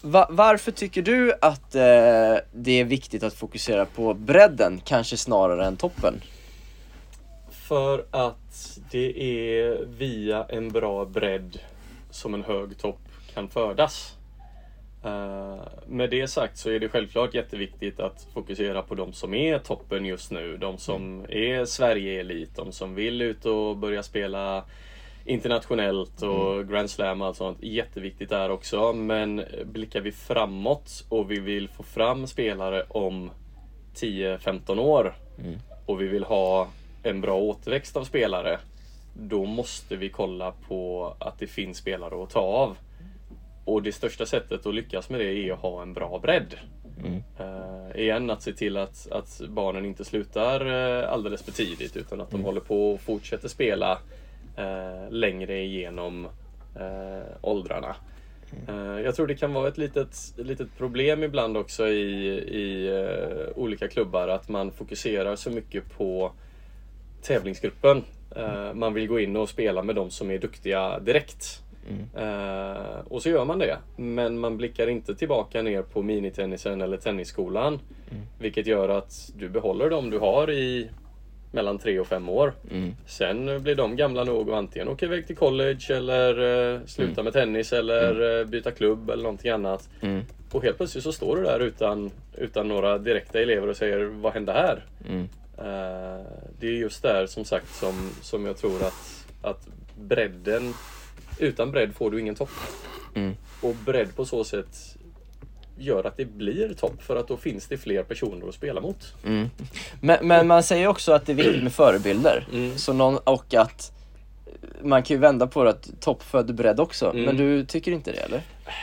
Va varför tycker du att eh, det är viktigt att fokusera på bredden, kanske snarare än toppen? För att det är via en bra bredd som en hög topp kan födas. Uh, med det sagt så är det självklart jätteviktigt att fokusera på de som är toppen just nu. De som är Sverige-elit, de som vill ut och börja spela internationellt och mm. Grand Slam och allt sånt. Jätteviktigt där också. Men blickar vi framåt och vi vill få fram spelare om 10-15 år mm. och vi vill ha en bra återväxt av spelare. Då måste vi kolla på att det finns spelare att ta av. Och det största sättet att lyckas med det är att ha en bra bredd. Mm. Uh, igen, att se till att, att barnen inte slutar uh, alldeles för tidigt utan att de mm. håller på och fortsätter spela uh, längre igenom åldrarna. Mm. Jag tror det kan vara ett litet, litet problem ibland också i, i olika klubbar att man fokuserar så mycket på tävlingsgruppen. Man vill gå in och spela med de som är duktiga direkt. Mm. Uh, och så gör man det. Men man blickar inte tillbaka ner på minitennisen eller tennisskolan. Mm. Vilket gör att du behåller dem du har i mellan tre och fem år. Mm. Sen blir de gamla nog att antingen åka iväg till college eller uh, sluta mm. med tennis eller uh, byta klubb eller någonting annat. Mm. Och helt plötsligt så står du där utan, utan några direkta elever och säger Vad hände här? Mm. det är just där som sagt som, som jag tror att, att bredden utan bredd får du ingen topp. Mm. Och bredd på så sätt gör att det blir topp för att då finns det fler personer att spela mot. Mm. Men, men, man säger också att det är viktigt med förebilder. Mm. Så någon, och att man kan ju vända på det att topp föder bredd också. Mm. Men du tycker inte det eller?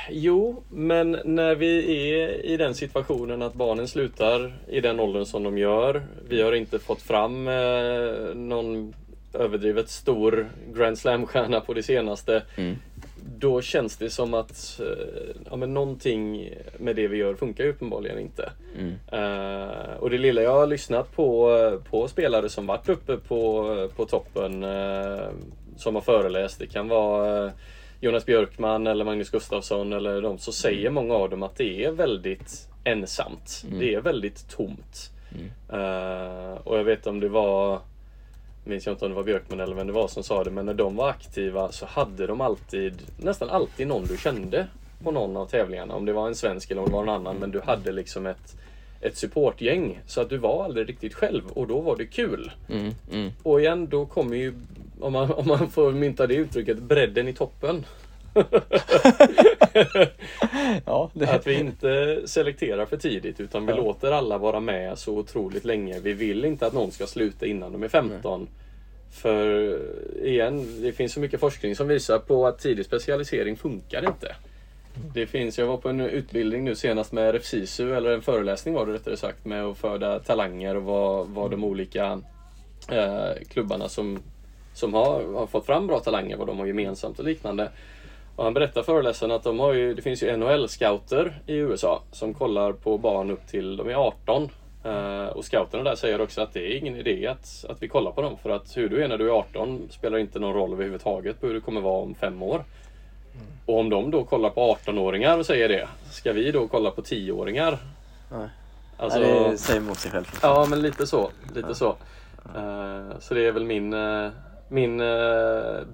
Jo, men när vi är i den situationen att barnen slutar i den åldern som de gör. Vi har inte fått fram eh, någon överdrivet stor Grand Slam-stjärna på det senaste. Mm. Då känns det som att eh, ja, men någonting med det vi gör funkar ju uppenbarligen inte. Mm. Uh, och det lilla jag har lyssnat på, på spelare som varit uppe på, på toppen uh, som har föreläst. Det kan vara Jonas Björkman eller Magnus Gustafsson eller de. Så säger mm. många av dem att det är väldigt ensamt. Mm. Det är väldigt tomt. Uh, och jag vet om det var minns jag inte om det var Björkman eller vem det var som sa det, men när de var aktiva så hade de alltid, nästan alltid någon du kände på någon av tävlingarna. Om det var en svensk eller om det var någon annan, men du hade liksom ett ett supportgäng så att du var aldrig riktigt själv och då var det kul. Mm, mm. Och igen, då kommer ju, om man, om man får mynta det uttrycket, bredden i toppen. ja, det... Att vi inte selekterar för tidigt utan vi ja. låter alla vara med så otroligt länge. Vi vill inte att någon ska sluta innan de är 15. Nej. För igen, det finns så mycket forskning som visar på att tidig specialisering funkar inte. Det finns, jag var på en utbildning nu senast med RFSISU, eller en föreläsning var det rättare sagt, med att föda talanger och vad, vad de olika eh, klubbarna som, som har, har fått fram bra talanger, vad de har gemensamt och liknande. Och han berättar föreläsaren att de har ju, det finns ju NHL-scouter i USA som kollar på barn upp till de är 18. Uh, eh, och scouterna där säger också att det är ingen idé att, att vi kollar på dem för att hur du är när du är 18 spelar inte någon roll överhuvudtaget på hur du kommer vara om fem år. Mm. Och om de då kollar på 18-åringar och säger det, ska vi då kolla på 10-åringar? Nej. Alltså, Nej, det säger emot sig själv. Ja, men lite så. Lite ja. så. Uh, så det är väl min uh, min eh,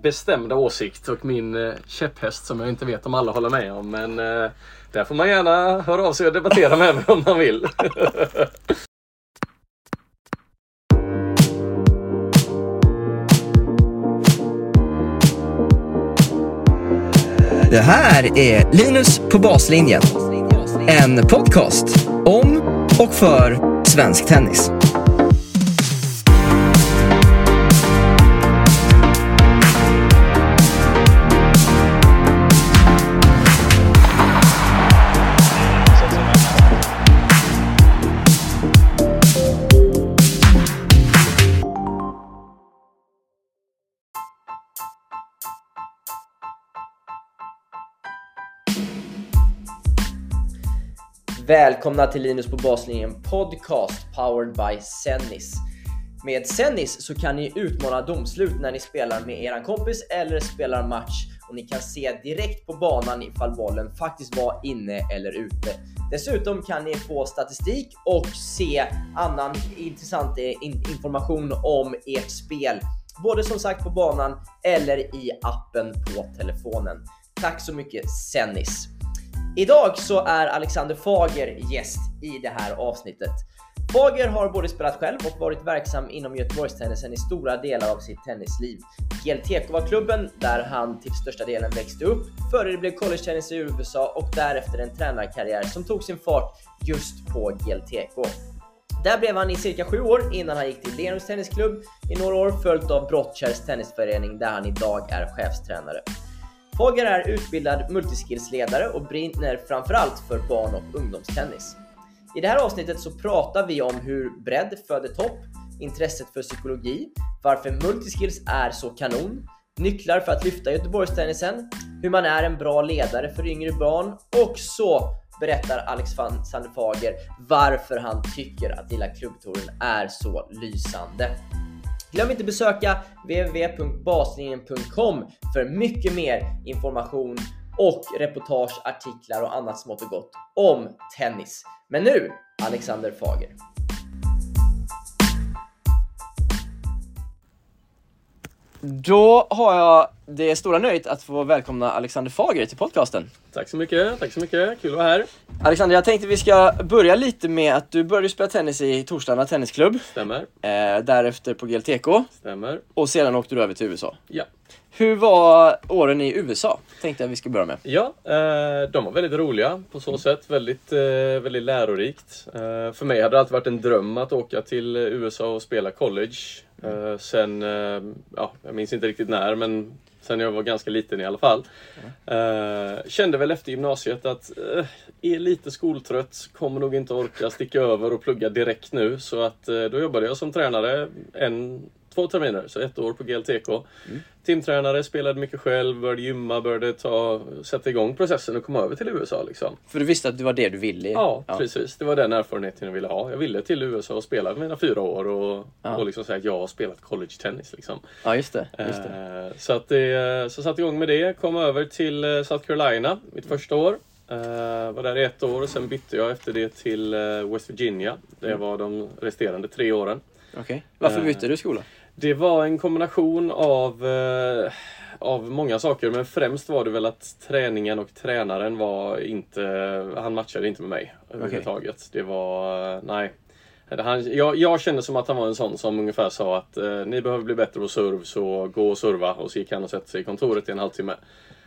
bestämda åsikt och min eh, käpphäst som jag inte vet om alla håller med om. Men eh, där får man gärna höra av sig och debattera med mig om man vill. Det här är Linus på baslinjen. En podcast om och för svensk tennis. Välkomna till Linus på baslinjen podcast powered by Sennis. Med Sennis så kan ni utmana domslut när ni spelar med eran kompis eller spelar match och ni kan se direkt på banan ifall bollen faktiskt var inne eller ute. Dessutom kan ni få statistik och se annan intressant eh, information om ert spel. Både som sagt på banan eller i appen på telefonen. Tack så mycket Sennis! Idag så är Alexander Fager gäst i det här avsnittet. Fager har både spelat själv och varit verksam inom Göteborgstennisen i stora delar av sitt tennisliv. GLTK var klubben där han till största delen växte upp, före det blev college-tennis i USA och därefter en tränarkarriär som tog sin fart just på GLTK. Där blev han i cirka sju år innan han gick till Lerums Tennisklubb i några år följt av Brottkärrs Tennisförening där han idag är chefstränare. Fager är utbildad multiskillsledare och brinner framförallt för barn och ungdomstennis. I det här avsnittet så pratar vi om hur bredd föder topp, intresset för psykologi, varför multiskills är så kanon, nycklar för att lyfta Göteborgstennisen, hur man är en bra ledare för yngre barn och så berättar Alex van Sandefager varför han tycker att Lilla Klubbtouren är så lysande. Glöm inte besöka www.baslinjen.com för mycket mer information och reportage, artiklar och annat smått och gott om tennis. Men nu Alexander Fager. Då har jag det stora nöjet att få välkomna Alexander Fager till podcasten. Tack så mycket, tack så mycket. Kul att vara här. Alexander, jag tänkte vi ska börja lite med att du började spela tennis i Torslanda Tennisklubb. Stämmer. Eh, därefter på GLTK. Stämmer. Och sedan åkte du över till USA. Ja. Hur var åren i USA? Tänkte jag vi ska börja med. Ja, eh, de var väldigt roliga på så sätt. Väldigt, eh, väldigt lärorikt. Eh, för mig hade det alltid varit en dröm att åka till USA och spela college. Eh, sen, ja, jag minns inte riktigt när, men sen jag var ganska liten i alla fall. Eh, kände väl efter gymnasiet att är lite skoltrött, kommer nog inte orka sticka över och plugga direkt nu. Så att då jobbade jag som tränare en, två terminer, så ett år på GLTK. Mm. Timtränare, spelade mycket själv, började gymma, började ta, sätta igång processen och komma över till USA. Liksom. För du visste att det var det du ville? Ja, ja, precis. Det var den erfarenheten jag ville ha. Jag ville till USA och spela mina fyra år och, Ja. och liksom säga att jag har spelat college-tennis. Liksom. Ja, just det. Just det. Eh, Så, att det, så satte igång med det, kom över till eh, South Carolina mitt första år. Eh, var där i ett år och sen bytte jag efter det till eh, West Virginia. Det var de resterande tre åren. Okej. Varför eh, bytte du skola? Det var en kombination av, eh, av många saker men främst var det väl att träningen och tränaren var inte, han matchade inte med mig överhuvudtaget. Det var, eh, nej. Han, jag, jag kände som att han var en sån som ungefär sa att eh, ni behöver bli bättre på serv så gå och serva och så gick han och satte sig i kontoret i en halvtimme.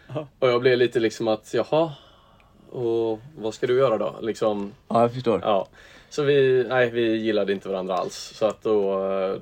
Jaha. Och jag blev lite liksom att jaha, och vad ska du göra då? Liksom, Ja, jag förstår. Ja. Så vi, nej, vi gillade inte varandra alls. Så att då,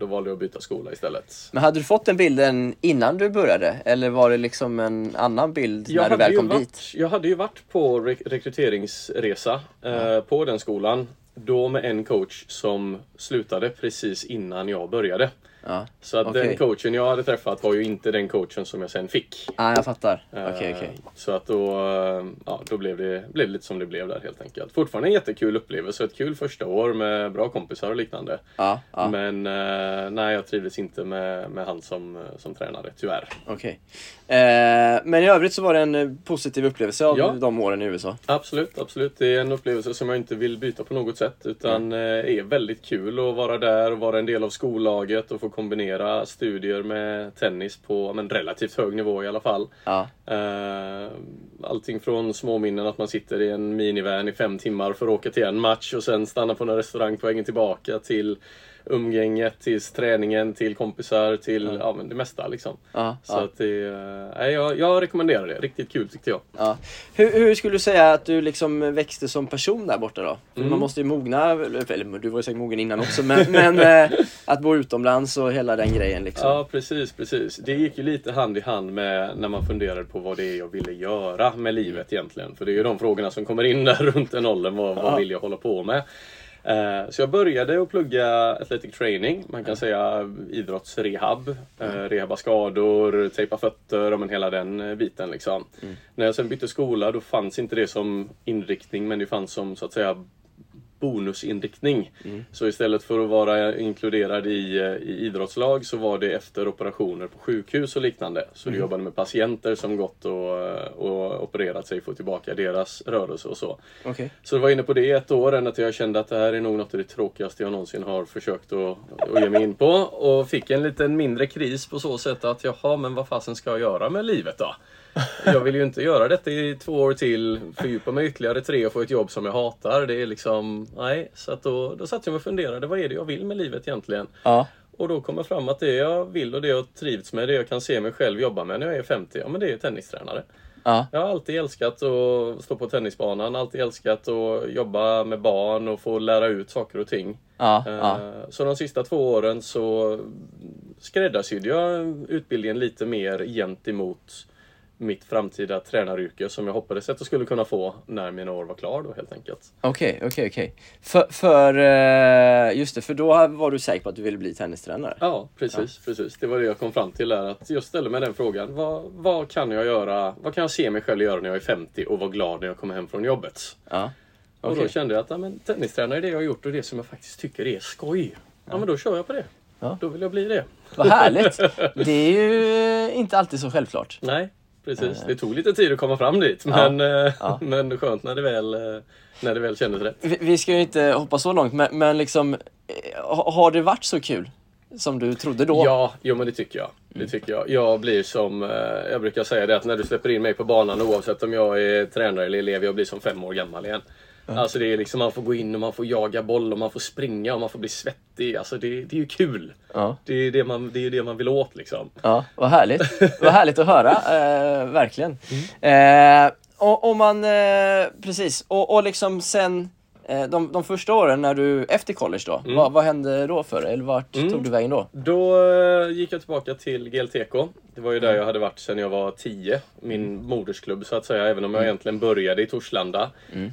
då valde jag att byta skola istället. Men hade du fått den bilden innan du började? Eller var det liksom en annan bild när du väl kom varit, dit? Jag hade ju varit på re rekryteringsresa eh, på den skolan. Då med en coach som slutade precis innan jag började. Ja, Så att Okej. den coachen jag hade träffat var ju inte den coachen som jag sen fick. ah, jag fattar. Eh, Okej, okej. Så att då, eh, ja, då blev, det, blev det lite som det blev där helt enkelt. Fortfarande en jättekul upplevelse. Ett kul första år med bra kompisar och liknande. Ja, ja, Men eh, nej, jag trivdes inte med, med han som, som tränare, tyvärr. okej. Eh, men i övrigt så var det en eh, positiv upplevelse av Ja. de åren i USA. Absolut, absolut. Det är en upplevelse som jag inte vill byta på något sätt. Utan eh, är väldigt kul att vara där och vara en del av skollaget och få kombinera studier med tennis på men, relativt hög nivå i alla fall. Ja, allting från småminnen att man sitter i en minivan i fem timmar för att åka till en match och sen stanna på en restaurang på vägen tillbaka till umgänget, till träningen, till kompisar, till ja. men det mesta liksom. ja, Så ja. att det, eh, jag, jag rekommenderar det. Riktigt kul tyckte jag. ja. Hur, hur skulle du säga att du liksom växte som person där borta då? Mm. Man måste ju mogna, eller du var ju säkert mogen innan också, men, men eh, att bo utomlands och hela den grejen liksom. Ja, precis, precis. Det gick ju lite hand i hand med när man funderade på vad det är jag ville göra med livet egentligen. För det är ju de frågorna som kommer in där runt den åldern. Vad, vad vill jag hålla på med? Eh, Så jag började att plugga athletic training, man kan säga idrottsrehab. Eh, Rehabba skador, tejpa fötter, men hela den eh, biten. Liksom. När jag sen bytte skola då fanns inte det som inriktning men det fanns som så att säga bonusinriktning. Så istället för att vara inkluderad i, eh, i idrottslag så var det efter operationer på sjukhus och liknande. Så du jobbade med patienter som gått och, eh, och opererat sig för att få tillbaka deras rörelse och så. Okej. Så jag var inne på det i ett år ända till jag kände att det här är nog något av det tråkigaste jag någonsin har försökt att, att ge mig in på. Och fick en liten mindre kris på så sätt att jaha, men vad fasen ska jag göra med livet då? Jag vill ju inte göra detta i två år till, fördjupa mig ytterligare tre och få ett jobb som jag hatar. Det är liksom, nej. Så att då, då satt jag mig och funderade, vad är det jag vill med livet egentligen? Ja. Och då kom jag fram att det jag vill och det jag trivs med, det jag kan se mig själv jobba med när jag är 50, ja men det är tennistränare. Ja. Jag har alltid älskat att stå på tennisbanan, alltid älskat att jobba med barn och få lära ut saker och ting. Ja. Eh, Ja. Så de sista två åren så skräddarsydde jag utbildningen lite mer gentemot mitt framtida tränaryrke som jag hoppades att jag skulle kunna få när mina år var klar då helt enkelt. Okej, okej, okej. För, för eh, just det, för då var du säker på att du ville bli tennistränare? Ja, precis, precis. Det var det jag kom fram till där. Att jag ställde mig den frågan. Vad, vad kan jag göra? Vad kan jag se mig själv göra när jag är 50 och vara glad när jag kommer hem från jobbet? Ja. Och då kände jag att ja, men, tennistränare är det jag har gjort och det som jag faktiskt tycker är skoj. Ja, men då kör jag på det. Ja. Då vill jag bli det. Vad härligt! Det är ju inte alltid så självklart. Nej, precis. Det tog lite tid att komma fram dit. Men, eh, men skönt när det, väl, eh, när det väl kändes rätt. Vi, vi ska ju inte hoppa så långt, men, men liksom, eh, ha- har det varit så kul? Som du trodde då? Ja, jo men det tycker jag. Det tycker jag. Jag blir som, eh, jag brukar säga det att när du släpper in mig på banan oavsett om jag är tränare eller elev, jag blir som fem år gammal igen. Alltså det är liksom, man får gå in och man får jaga boll och man får springa och man får bli svettig. Alltså det, det är ju kul. Ja. Det är det man, det är det man vill åt liksom. Ja, vad härligt. Vad härligt att höra, eh, verkligen. Mm. Eh, och, och man, eh, precis, och, och liksom sen de, de första åren när du, efter college då, Mm. vad, vad hände då för? Eller vart tog du vägen då? Då eh, gick jag tillbaka till GLTK. Det var ju där jag hade varit sedan jag var 10. Min modersklubb så att säga. Även om jag egentligen började i Torslanda.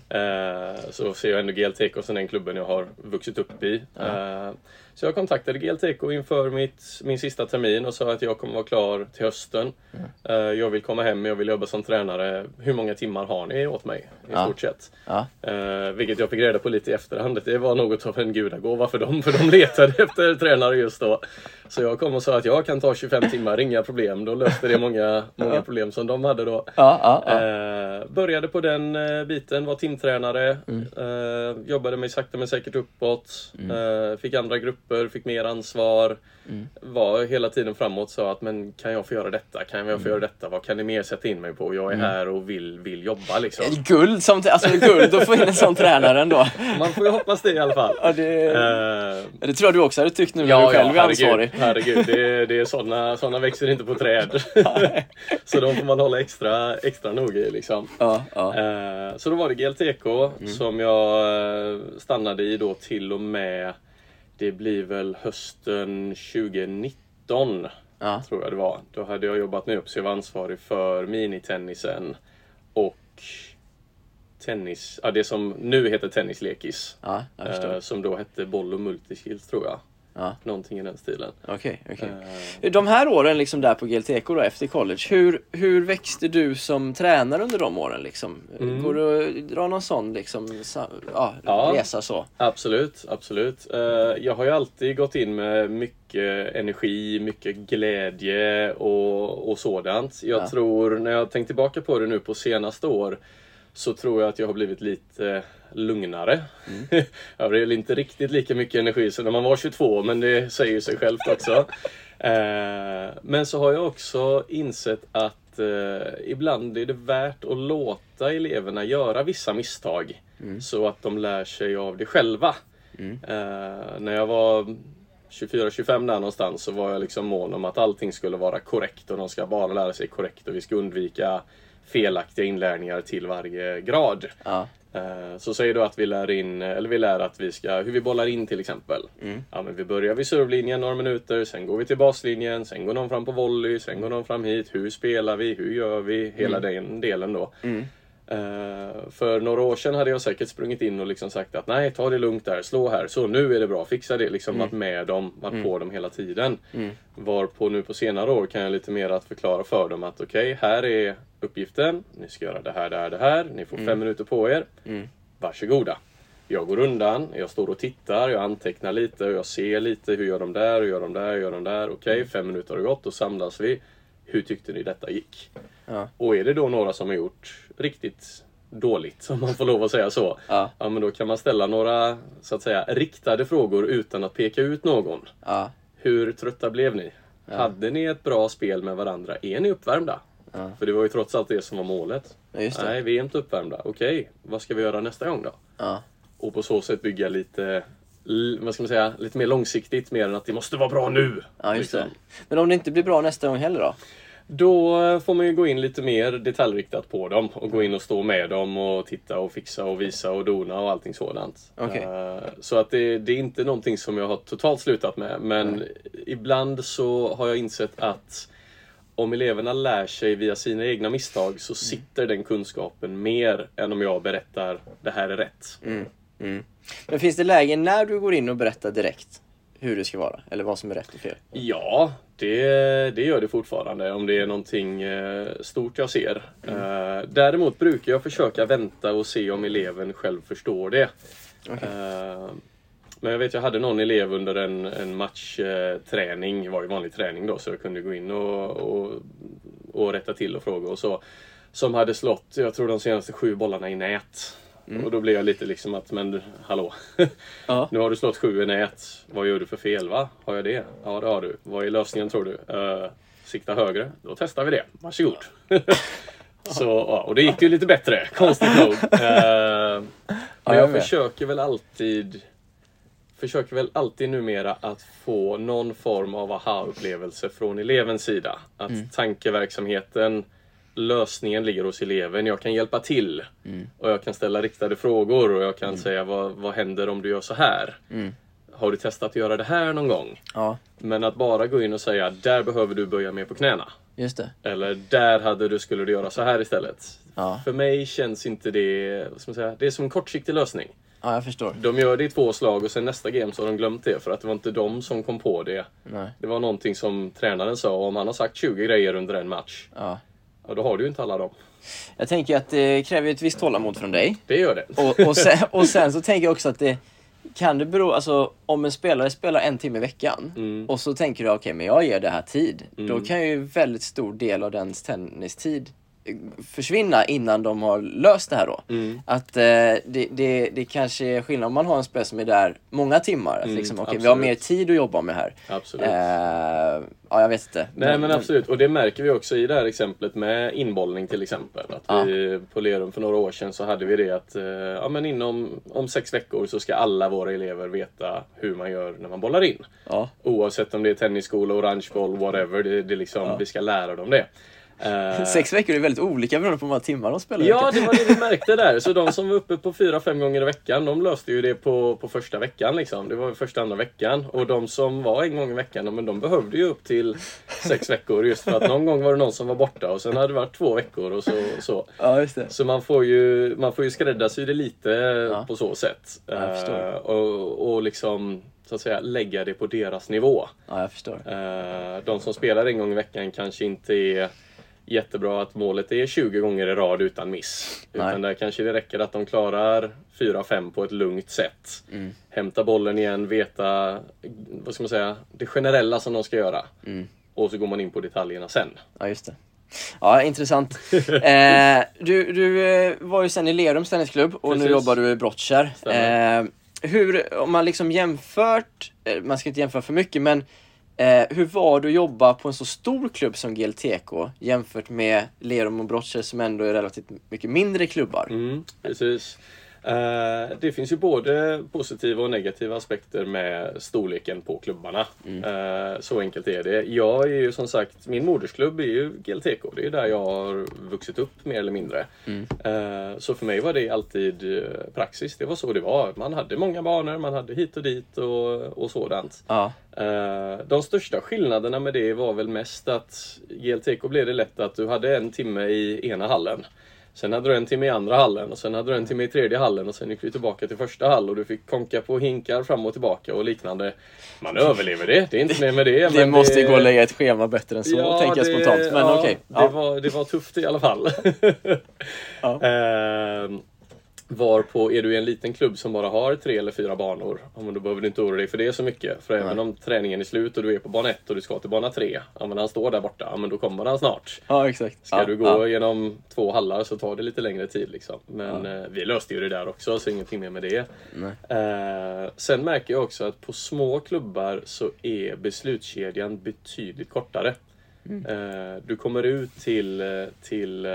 Eh, så ser jag ändå GLTK som den klubben jag har vuxit upp i. Eh, så jag kontaktade GLTK inför mitt, min sista termin och sa att jag kommer vara klar till hösten. Eh, jag vill komma hem, jag vill jobba som tränare. Hur många timmar har ni åt mig? I Ja. stort sett. Ja. Eh, vilket jag fick reda på lite i efterhand. Det var något av en gudagåva för dem, för de letade efter tränare just då. Så jag kom och sa att jag kan ta 25 timmar, inga problem. Då löste det många, många problem som de hade då. Ja. Eh, började på den eh, biten, var timtränare. Eh, jobbade mig sakta men säkert uppåt. Eh, fick andra grupper, fick mer ansvar. Var hela tiden framåt sa att men kan jag få göra detta? Kan jag få göra detta? Vad kan ni mer sätta in mig på? Jag är här och vill, vill jobba liksom. Guld, som, alltså guld att få in en sån tränare ändå. Man får ju hoppas det i alla fall. Ja, det, Eh, det tror jag du också hade tyckt nu när du själv är ansvarig. herregud. Det, är- det är sådana såna växer inte på träd. så de får man hålla extra, extra noga i liksom. Ja, ja. Eh, Så då var det GLTK som jag eh, stannade i då till och med Det blir väl hösten 2019 Ja. tror jag det var. Då hade jag jobbat mig upp så jag var ansvarig för minitennisen och tennis, ja det som nu heter tennislekis. Ja. Eh, som då hette boll och multiskills tror jag. Ja. Någonting i den stilen. Okej, okej. Eh, De här åren liksom där på GLTK då, efter college, hur, hur växte du som tränare under de åren? Liksom? Går det att dra någon sån liksom, sa, ja, Ja. resa så? Absolut, absolut. Eh, Jag har ju alltid gått in med mycket energi, mycket glädje och, och sådant. Jag Ja. tror, när jag tänkt tillbaka på det nu på senaste år, så tror jag att jag har blivit lite lugnare. jag har väl inte riktigt lika mycket energi som när man var 22, men det säger ju sig självt också. Eh, Men så har jag också insett att eh, ibland är det värt att låta eleverna göra vissa misstag. Så att de lär sig av det själva. Eh, när jag var 24-25 där någonstans så var jag liksom mån om att allting skulle vara korrekt och de ska bara lära sig korrekt och vi ska undvika felaktiga inlärningar till varje grad. Ja. Eh, Så säger du att vi lär in, eller vi lär att vi ska, hur vi bollar in till exempel. Ja, men vi börjar vid servlinjen några minuter, sen går vi till baslinjen, sen går någon fram på volley, sen går någon fram hit. Hur spelar vi? Hur gör vi? Hela den delen då. Eh, för några år sedan hade jag säkert sprungit in och liksom sagt att nej, ta det lugnt där, slå här, så nu är det bra, fixa det. Liksom varit med dem, varit på dem hela tiden. Varpå nu på senare år kan jag lite mer att förklara för dem att okej, här är uppgiften, ni ska göra det här, det här, det här, ni får fem minuter på er. Varsågoda. Jag går undan, jag står och tittar, jag antecknar lite och jag ser lite. Hur gör de där? Hur gör de där? Hur gör de där? Okej, fem minuter har gått. Då samlas vi. Hur tyckte ni detta gick? Ja. Och är det då några som har gjort riktigt dåligt, om man får lov att säga så. Ja. Ja, men då kan man ställa några, så att säga, riktade frågor utan att peka ut någon. Ja. Hur trötta blev ni? Hade ni ett bra spel med varandra? Är ni uppvärmda? För det var ju trots allt det som var målet. Nej, vi är inte uppvärmda. Okej, vad ska vi göra nästa gång då? Och på så sätt bygga lite, vad ska man säga, lite mer långsiktigt mer än att det måste vara bra nu. ja, just det. liksom. Men om det inte blir bra nästa gång heller då? Då eh, får man ju gå in lite mer detaljriktat på dem och gå in och stå med dem och titta och fixa och visa och dona och allting sådant. Okej. Eh, Så att det, det är inte någonting som jag har totalt slutat med men ibland så har jag insett att om eleverna lär sig via sina egna misstag så sitter den kunskapen mer än om jag berättar det här är rätt. Mm. Men finns det lägen när du går in och berättar direkt hur det ska vara? Eller vad som är rätt och fel? Ja, det, det gör det fortfarande om det är någonting eh, stort jag ser. Eh, däremot brukar jag försöka vänta och se om eleven själv förstår det. Eh, men jag vet, jag hade någon elev under en, en matchträning, det var ju vanlig träning då, så jag kunde gå in och, och, och rätta till och fråga och så. Som hade slått, jag tror de senaste sju bollarna i nät. Och då blev jag lite liksom att, men hallå. Ja. Nu har du slått sju i nät. Vad gör du för fel va? Har jag det? Ja det har du. Vad är lösningen tror du? Uh, sikta högre. Då testar vi det. Varsågod. Så, ja, och det gick ju lite bättre, konstigt nog. Eh, men jag försöker väl alltid Försöker väl alltid numera att få någon form av aha-upplevelse från elevens sida. Att Mm. tankeverksamheten, lösningen ligger hos eleven. Jag kan hjälpa till. Mm. Och jag kan ställa riktade frågor och jag kan säga vad, vad händer om du gör så här? Mm. Har du testat att göra det här någon gång? Ja, Men att bara gå in och säga där behöver du böja mer på knäna. just det. Eller där hade du, skulle du göra så här istället. Ja. För mig känns inte det, vad ska man säga, det är som en kortsiktig lösning. Ja, jag förstår. De gör det i två slag och sen nästa game så har de glömt det för att det var inte de som kom på det. Nej. Det var någonting som tränaren sa och om han har sagt 20 grejer under en match, Ja. Ja då har du ju inte alla dem. Jag tänker att det kräver ett visst tålamod från dig. Det gör det. Och, och, sen, och sen så tänker jag också att det kan det bero, alltså om en spelare spelar en timme i veckan Mm. och så tänker du okej men jag ger det här tid. Då kan ju väldigt stor del av dens tennistid försvinna innan de har löst det här då. Mm. Att eh, det, det, det kanske är skillnad om man har en spelare som är där många timmar. Att Mm, liksom, okej, vi har mer tid att jobba med här. Absolut. Eh, ja, jag vet inte. Nej men absolut, och det märker vi också i det här exemplet med inbollning till exempel. Att Ja. vi på Lerum för några år sedan så hade vi det att eh, ja, men inom om sex veckor så ska alla våra elever veta hur man gör när man bollar in. Ja, Oavsett om det är tennisskola, orange boll, whatever. Det, det liksom, Vi ska lära dem det. Eh, sex veckor är väldigt olika beroende på hur många timmar de spelar. Ja, det var det vi märkte där. Så de som var uppe på fyra, fem gånger i veckan, de löste ju det på, på första veckan. Liksom. Det var första, andra veckan. Och de som var en gång i veckan, men de behövde ju upp till sex veckor. Just för att någon gång var det någon som var borta och sen hade det varit två veckor och så. så. ja just det. Så man får ju, man får ju skräddarsy det lite på så sätt. Ja. Eh, och, och liksom, så att säga, lägga det på deras nivå. Ja, jag förstår. Eh, De som spelar en gång i veckan kanske inte är jättebra att målet är 20 gånger i rad utan miss. Nej. Utan där kanske det räcker att de klarar 4-5 på ett lugnt sätt. Mm. Hämta bollen igen, veta vad ska man säga, det generella som de ska göra. Mm. Och så går man in på detaljerna sen. Ja, just det. Ja, intressant. Eh, du du eh, var ju sen i Lerums tennisklubb och nu Precis. jobbar du i Brottkärr. Eh, hur, om man liksom jämfört, eh, man ska inte jämföra för mycket, men eh, hur var det att jobba på en så stor klubb som GLTK jämfört med Lerum och Brottsjö som ändå är relativt mycket mindre klubbar? Mm, precis. Eh, det finns ju både positiva och negativa aspekter med storleken på klubbarna. Eh, så enkelt är det. Jag är ju som sagt, min modersklubb är ju GLTK. Det är där jag har vuxit upp mer eller mindre. Eh, så för mig var det alltid praxis. Det var så det var. Man hade många banor, man hade hit och dit och, och sådant. Ja, De största skillnaderna med det var väl mest att GLTK blev det lätt att du hade en timme i ena hallen. Sen hade du en timme i andra hallen och sen hade du en timme i tredje hallen och sen gick du tillbaka till första hall och du fick konka på hinkar fram och tillbaka och liknande. Man överlever det, det är inte mer med det. det måste gå att lägga ett schema bättre än så, Ja, tänker jag det- spontant. Men ja, okej. Det, Ja. var, det var tufft i alla fall. Ja. Ehm, Varpå är du i en liten klubb som bara har tre eller fyra banor, ja, då behöver du inte oroa dig för det så mycket. För även om träningen är slut och du är på bana 1 och du ska till bana 3, ja men han står där borta, ja men då kommer han snart. Ja, exakt. Ska ja, du gå ja. genom två hallar så tar det lite längre tid. Liksom. Men eh, vi löste ju det där också, så ingenting mer med det. Nej. Eh, sen märker jag också att på små klubbar så är beslutskedjan betydligt kortare. Mm. Eh, du kommer ut till, eh, till,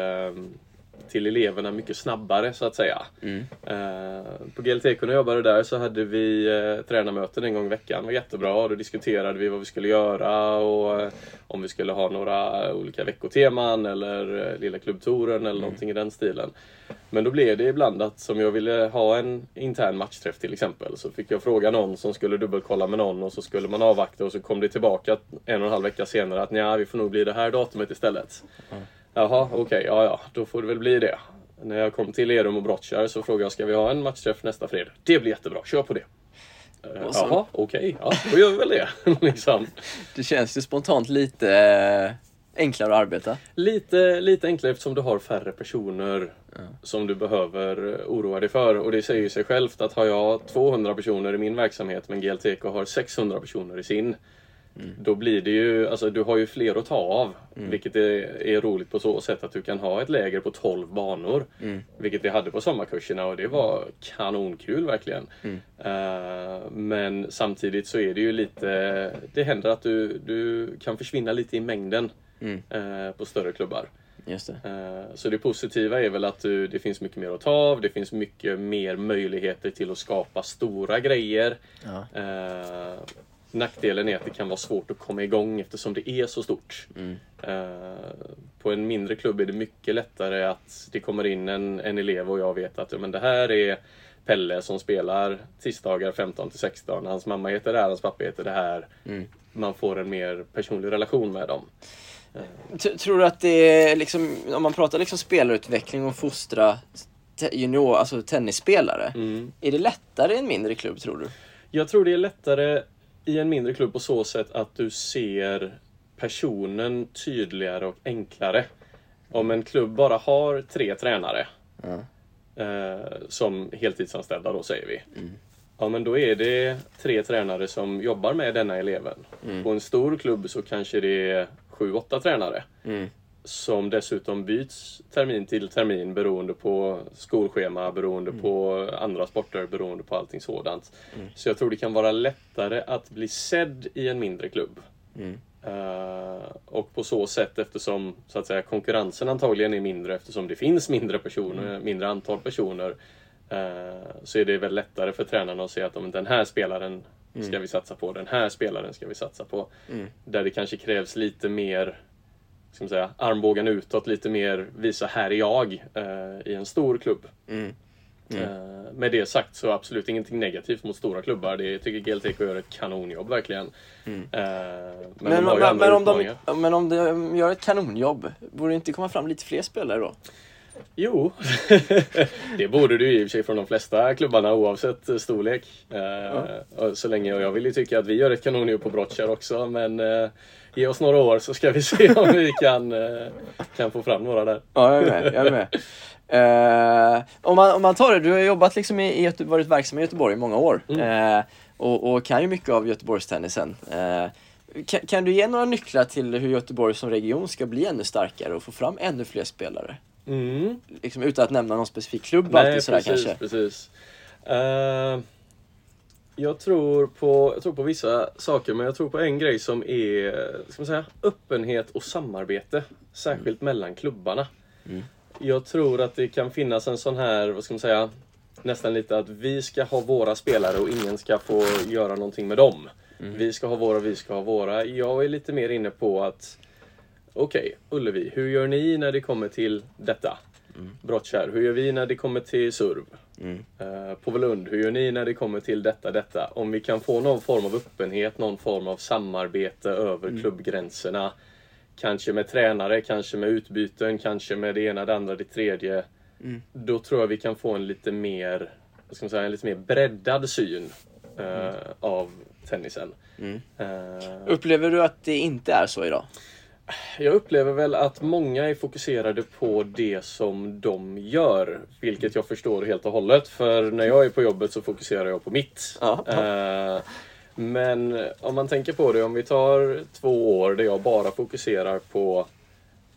till eleverna mycket snabbare så att säga. Mm. Eh, på GLTK när jag jobbade där så hade vi eh, tränarmöten en gång i veckan. Det var jättebra. Då diskuterade vi vad vi skulle göra och eh, om vi skulle ha några olika veckoteman eller lilla klubbtouren eller någonting i den stilen. Men då blev det ibland att som jag ville ha en intern matchträff till exempel så fick jag fråga någon som skulle dubbelkolla med någon och så skulle man avvakta och så kom det tillbaka en och en halv vecka senare att ja, vi får nog bli det här datumet istället. Jaha, okej, ja ja, då får det väl bli det. När jag kom till Lerum och Brottkärr så frågade jag, ska vi ha en matchträff nästa fredag? Det blir jättebra, kör på det. Eh, Och så- Jaha, okej, ja, då gör vi väl det. liksom. Det känns ju spontant lite eh, enklare att arbeta. lite, lite enklare eftersom du har färre personer som du behöver eh, oroa dig för. Och det säger ju sig självt att har jag 200 personer i min verksamhet men GLTK har 600 personer i sin. Då blir det ju, alltså du har ju fler att ta av. Vilket är, är roligt på så sätt att du kan ha ett läger på 12 banor. Vilket vi hade på sommarkurserna och det var kanonkul verkligen. Eh, men samtidigt så är det ju lite, det händer att du, du kan försvinna lite i mängden eh, på större klubbar. Just det. Eh, Så det positiva är väl att du, det finns mycket mer att ta av, det finns mycket mer möjligheter till att skapa stora grejer. Ja. Eh, nackdelen är att det kan vara svårt att komma igång eftersom det är så stort. Eh, på en mindre klubb är det mycket lättare att det kommer in en, en elev och jag vet att ja, men det här är Pelle som spelar tisdagar 15 till 16. Hans mamma heter det här, hans pappa heter det här. Man får en mer personlig relation med dem. T- Tror du att det är liksom, om man pratar liksom spelarutveckling och fostra junior, alltså tennisspelare. Mm. Är det lättare i en mindre klubb tror du? Jag tror det är lättare i en mindre klubb på så sätt att du ser personen tydligare och enklare. Om en klubb bara har tre tränare eh, som heltidsanställda då säger vi. Ja men då är det tre tränare som jobbar med denna eleven. På en stor klubb så kanske det är sju, åtta tränare. Som dessutom byts termin till termin beroende på skolschema, beroende på andra sporter, beroende på allting sådant. Så jag tror det kan vara lättare att bli sedd i en mindre klubb. Eh, och på så sätt eftersom så att säga, konkurrensen antagligen är mindre eftersom det finns mindre personer, mindre antal personer. eh, så är det väl lättare för tränarna att se att om den här spelaren ska vi satsa på, den här spelaren ska vi satsa på. Där det kanske krävs lite mer ska man säga, armbågen utåt, lite mer visa här är jag eh, i en stor klubb. Eh, med det sagt så absolut ingenting negativt mot stora klubbar. Det tycker GLTK gör ett kanonjobb verkligen. Eh, men, Men, men, men, om de, men om de gör ett kanonjobb, borde det inte komma fram lite fler spelare då? Jo, det borde du i och för sig från de flesta klubbarna oavsett storlek. Eh, och Så länge, och jag vill ju tycka att vi gör ett kanonjobb på Brottkärr också men eh, ge oss några år så ska vi se om vi kan, eh, kan få fram några där. Ja, jag är med. Jag är med. Eh, om, man, om man tar det, du har jobbat liksom i, i varit verksam i Göteborg i många år Mm. eh, och, och kan ju mycket av Göteborgstennisen. Eh, kan, kan du ge några nycklar till hur Göteborg som region ska bli ännu starkare och få fram ännu fler spelare? Mm. Liksom, utan att nämna någon specifik klubb Nej, alltid sådär precis, kanske. precis. Eh, jag, tror på, jag tror på vissa saker, men jag tror på en grej som är ska man säga, öppenhet och samarbete. Särskilt mellan klubbarna. Jag tror att det kan finnas en sån här, vad ska man säga, nästan lite att vi ska ha våra spelare och ingen ska få göra någonting med dem. Vi ska ha våra, vi ska ha våra. Jag är lite mer inne på att Okej, Ullevi, hur gör ni när det kommer till detta? Brottkärr, hur gör vi när det kommer till SURV? Uh, Påvelund, hur gör ni när det kommer till detta, detta? Om vi kan få någon form av öppenhet, någon form av samarbete över klubbgränserna. Kanske med tränare, kanske med utbyten, kanske med det ena, det andra, det tredje. Då tror jag vi kan få en lite mer, vad ska man säga, en lite mer breddad syn eh, av tennisen. Eh, Upplever du att det inte är så idag? Jag upplever väl att många är fokuserade på det som de gör. Vilket jag förstår helt och hållet. För när jag är på jobbet så fokuserar jag på mitt. Ja. Eh, men om man tänker på det, om vi tar två år där jag bara fokuserar på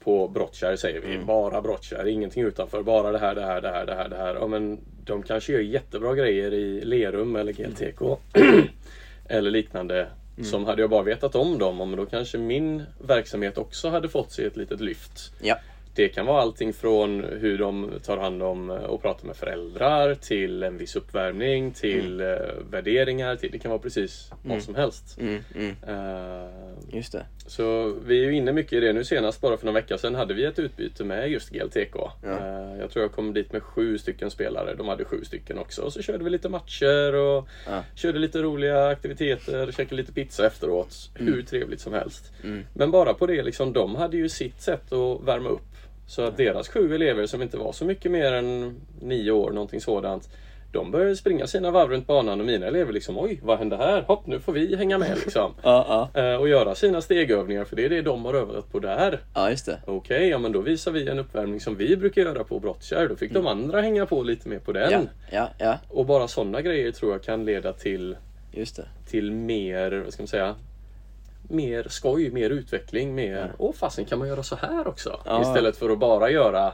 på Brottkärr säger vi. Bara Brottkärr, ingenting utanför. Bara det här, det här, det här, det här, det här. Ja, men de kanske gör jättebra grejer i Lerum eller GLTK. eller liknande. Som hade jag bara vetat om dem, men då kanske min verksamhet också hade fått sig ett litet lyft. Ja. Det kan vara allting från hur de tar hand om och pratar med föräldrar till en viss uppvärmning till eh, värderingar. Till, det kan vara precis vad som helst. Mm, mm. Eh, Just det. så vi är ju inne mycket i det. Nu senast, bara för några veckor sedan, hade vi ett utbyte med just GLTK. Ja. Eh, jag tror jag kom dit med sju stycken spelare. De hade sju stycken också. Och så körde vi lite matcher och Ja. körde lite roliga aktiviteter, käkade lite pizza efteråt. Hur trevligt som helst. Mm. Men bara på det, liksom, de hade ju sitt sätt att värma upp. Så att deras sju elever som inte var så mycket mer än nio år, någonting sådant. De började springa sina varv runt banan och mina elever liksom oj, vad hände här? Hopp, nu får vi hänga med liksom. Ja, ja. Eh, och göra sina stegövningar för det är det de har övat på där. ja, just det. Okej, ja men då visar vi en uppvärmning som vi brukar göra på Brottkärr. Då fick de andra hänga på lite mer på den. Ja, ja, ja, Och bara sådana grejer tror jag kan leda till, till mer, vad ska man säga, mer skoj, mer utveckling, mer åh fasen kan man göra så här också? Ja. Istället för att bara göra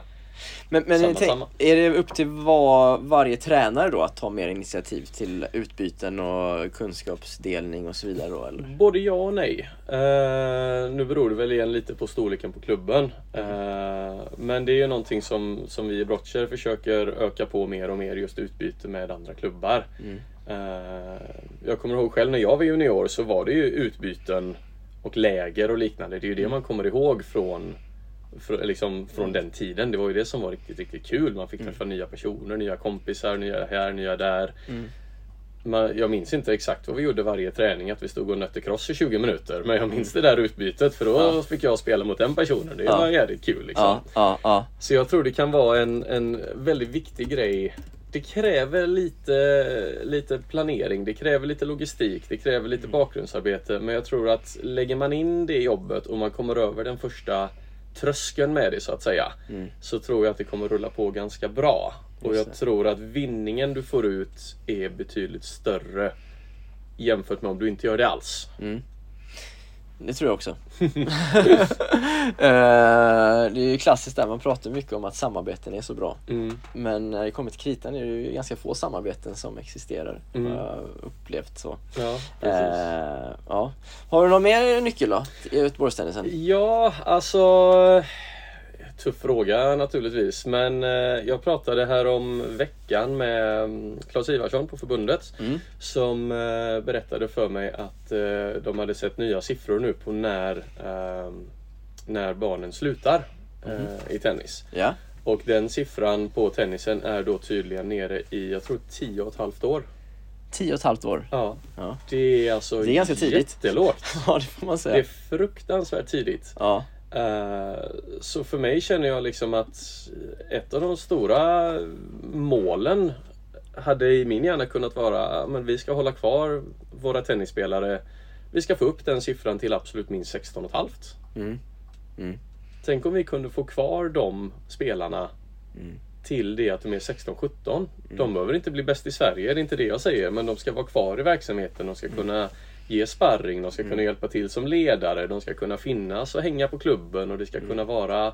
Men, men Samma, tänk, samma. är det upp till var, varje tränare då att ta mer initiativ till utbyten och kunskapsdelning och så vidare då eller? Både ja och nej. Eh, nu beror det väl igen lite på storleken på klubben. Eh, men det är ju någonting som, som vi i Brottkärr försöker öka på mer och mer, just utbyte med andra klubbar. Mm. Eh, jag kommer ihåg själv när jag var junior så var det ju utbyten och läger och liknande. Det är ju det man kommer ihåg från fr- liksom från den tiden. Det var ju det som var riktigt, riktigt kul. Man fick träffa nya personer, nya kompisar, nya här, nya där. Mm. Man, jag minns inte exakt vad vi gjorde varje träning, att vi stod och nötte cross i 20 minuter. Men jag minns det där utbytet för då Ja. fick jag spela mot den personen. Det Ja. var jävligt kul. Liksom. Ja, ja, ja. Så jag tror det kan vara en, en väldigt viktig grej. Det kräver lite, lite planering, det kräver lite logistik, det kräver lite bakgrundsarbete. Men jag tror att lägger man in det jobbet och man kommer över den första tröskeln med det så att säga. Mm. Så tror jag att det kommer rulla på ganska bra. Och jag tror att vinningen du får ut är betydligt större jämfört med om du inte gör det alls. Mm. Det tror jag också. Eh, det är ju klassiskt där, man pratar mycket om att samarbeten är så bra. Mm. Men när det kommer till kritan är det ju ganska få samarbeten som existerar. Mm. Upplevt så. Ja. Eh, ja. Har du någon mer nyckel då? I Göteborgstennisen? Ja, alltså... Tuff fråga naturligtvis. Men eh, jag pratade här om veckan med mm, Claes Ivarsson på förbundet. Mm. Som eh, berättade för mig att eh, de hade sett nya siffror nu på när, eh, när barnen slutar eh, i tennis. Ja. Och den siffran på tennisen är då tydligen nere i, jag tror 10 och ett halvt år. Tio och ett halvt år. Ja, Ja. det är alltså Det är ganska tidigt. jättelågt. Ja, det får man Det säga. är fruktansvärt tidigt. Ja. Eh, Så för mig känner jag liksom att ett av de stora målen hade i min hjärna kunnat vara men vi ska hålla kvar våra tennisspelare. Vi ska få upp den siffran till absolut minst 16,5. Mm. Tänk om vi kunde få kvar de spelarna Mm. till det att de är 16-17. De behöver inte bli bäst i Sverige, det är inte det jag säger. Men de ska vara kvar i verksamheten. De ska kunna ge sparring, de ska kunna hjälpa till som ledare. De ska kunna finnas och hänga på klubben och det ska kunna vara...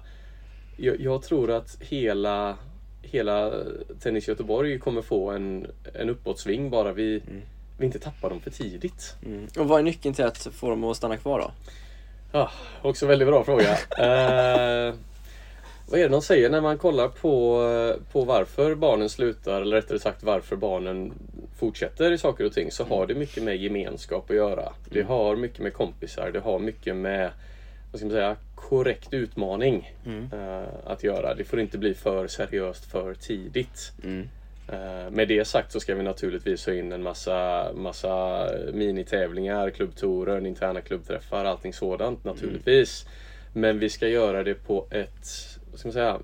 Jag, jag tror att hela, hela Tennis Göteborg kommer få en, en uppåtsving bara vi, vi inte tappar dem för tidigt. Mm. Och vad är nyckeln till att få dem att stanna kvar då? Ja, också väldigt bra fråga. eh, vad är det de säger när man kollar på, på varför barnen slutar, eller rättare sagt varför barnen fortsätter i saker och ting, så har det mycket med gemenskap att göra. Det har mycket med kompisar, det har mycket med vad ska man säga, korrekt utmaning Mm. eh, att göra. Det får inte bli för seriöst för tidigt. Mm. Eh, Med det sagt så ska vi naturligtvis ha in en massa, massa minitävlingar, klubbtourer, interna klubbträffar, allting sådant naturligtvis. Men vi ska göra det på ett, ska man säga,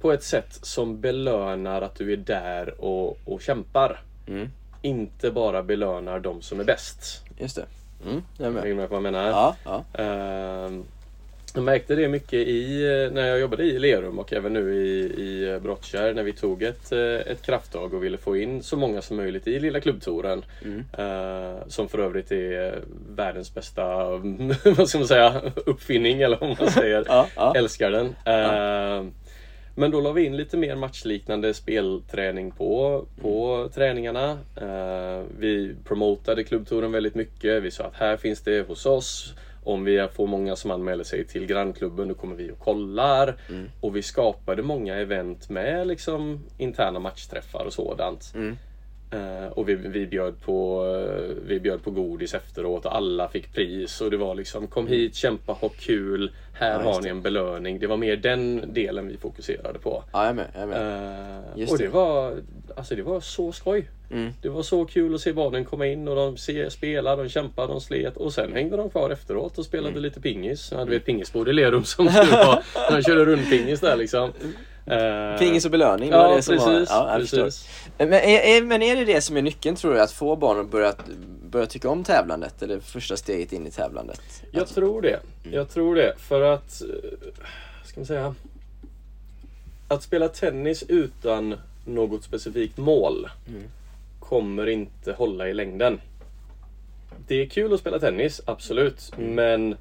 på ett sätt som belönar att du är där och, och kämpar. Mm. Inte bara belönar de som är bäst. Just det. Mm. Jag är med. Hänger du med på vad jag menar? Ja, ja. Ehm, Jag märkte det mycket i, eh, när jag jobbade i Lerum och även nu i, i Brottkärr när vi tog ett, eh, ett krafttag och ville få in så många som möjligt i lilla klubbtouren. Mm. Eh, som för övrigt är världens bästa vad ska man säga, uppfinning eller vad man säger. Ja, ja. Älskar den. Eh, men då la vi in lite mer matchliknande spelträning på, på träningarna. Eh, vi promotade klubbtouren väldigt mycket. Vi sa att här finns det hos oss. Om vi får många som anmäler sig till grannklubben då kommer vi och kollar. Mm. Och vi skapade många event med liksom interna matchträffar och sådant. Mm. Eh, och vi, vi, bjöd på, eh, vi bjöd på godis efteråt och alla fick pris. Och det var liksom kom hit, kämpa, ha kul. Här Ja, har ni en belöning. Det var mer den delen vi fokuserade på. Ja, jag med. Jag med. Just och det det. var, alltså det var så skoj. Mm. Det var så kul att se barnen komma in och de se, spela, de kämpade, de slet och sen hängde de kvar efteråt och spelade Mm. lite pingis. Ja, du vet pingisbord i Lerum som tur var. De körde rundpingis där liksom. Eh, Pingis och belöning, det var Ja, det som precis. var... Ja, jag precis. Men är, är, men är det det som är nyckeln tror du? Att få barn att börja, börja tycka om tävlandet? Eller första steget in i tävlandet? Jag tror det. Mm. Jag tror det. För att, eh, ska man säga, att spela tennis utan något specifikt mål Mm. Kommer inte hålla i längden. Det är kul att spela tennis, absolut. Mm. Men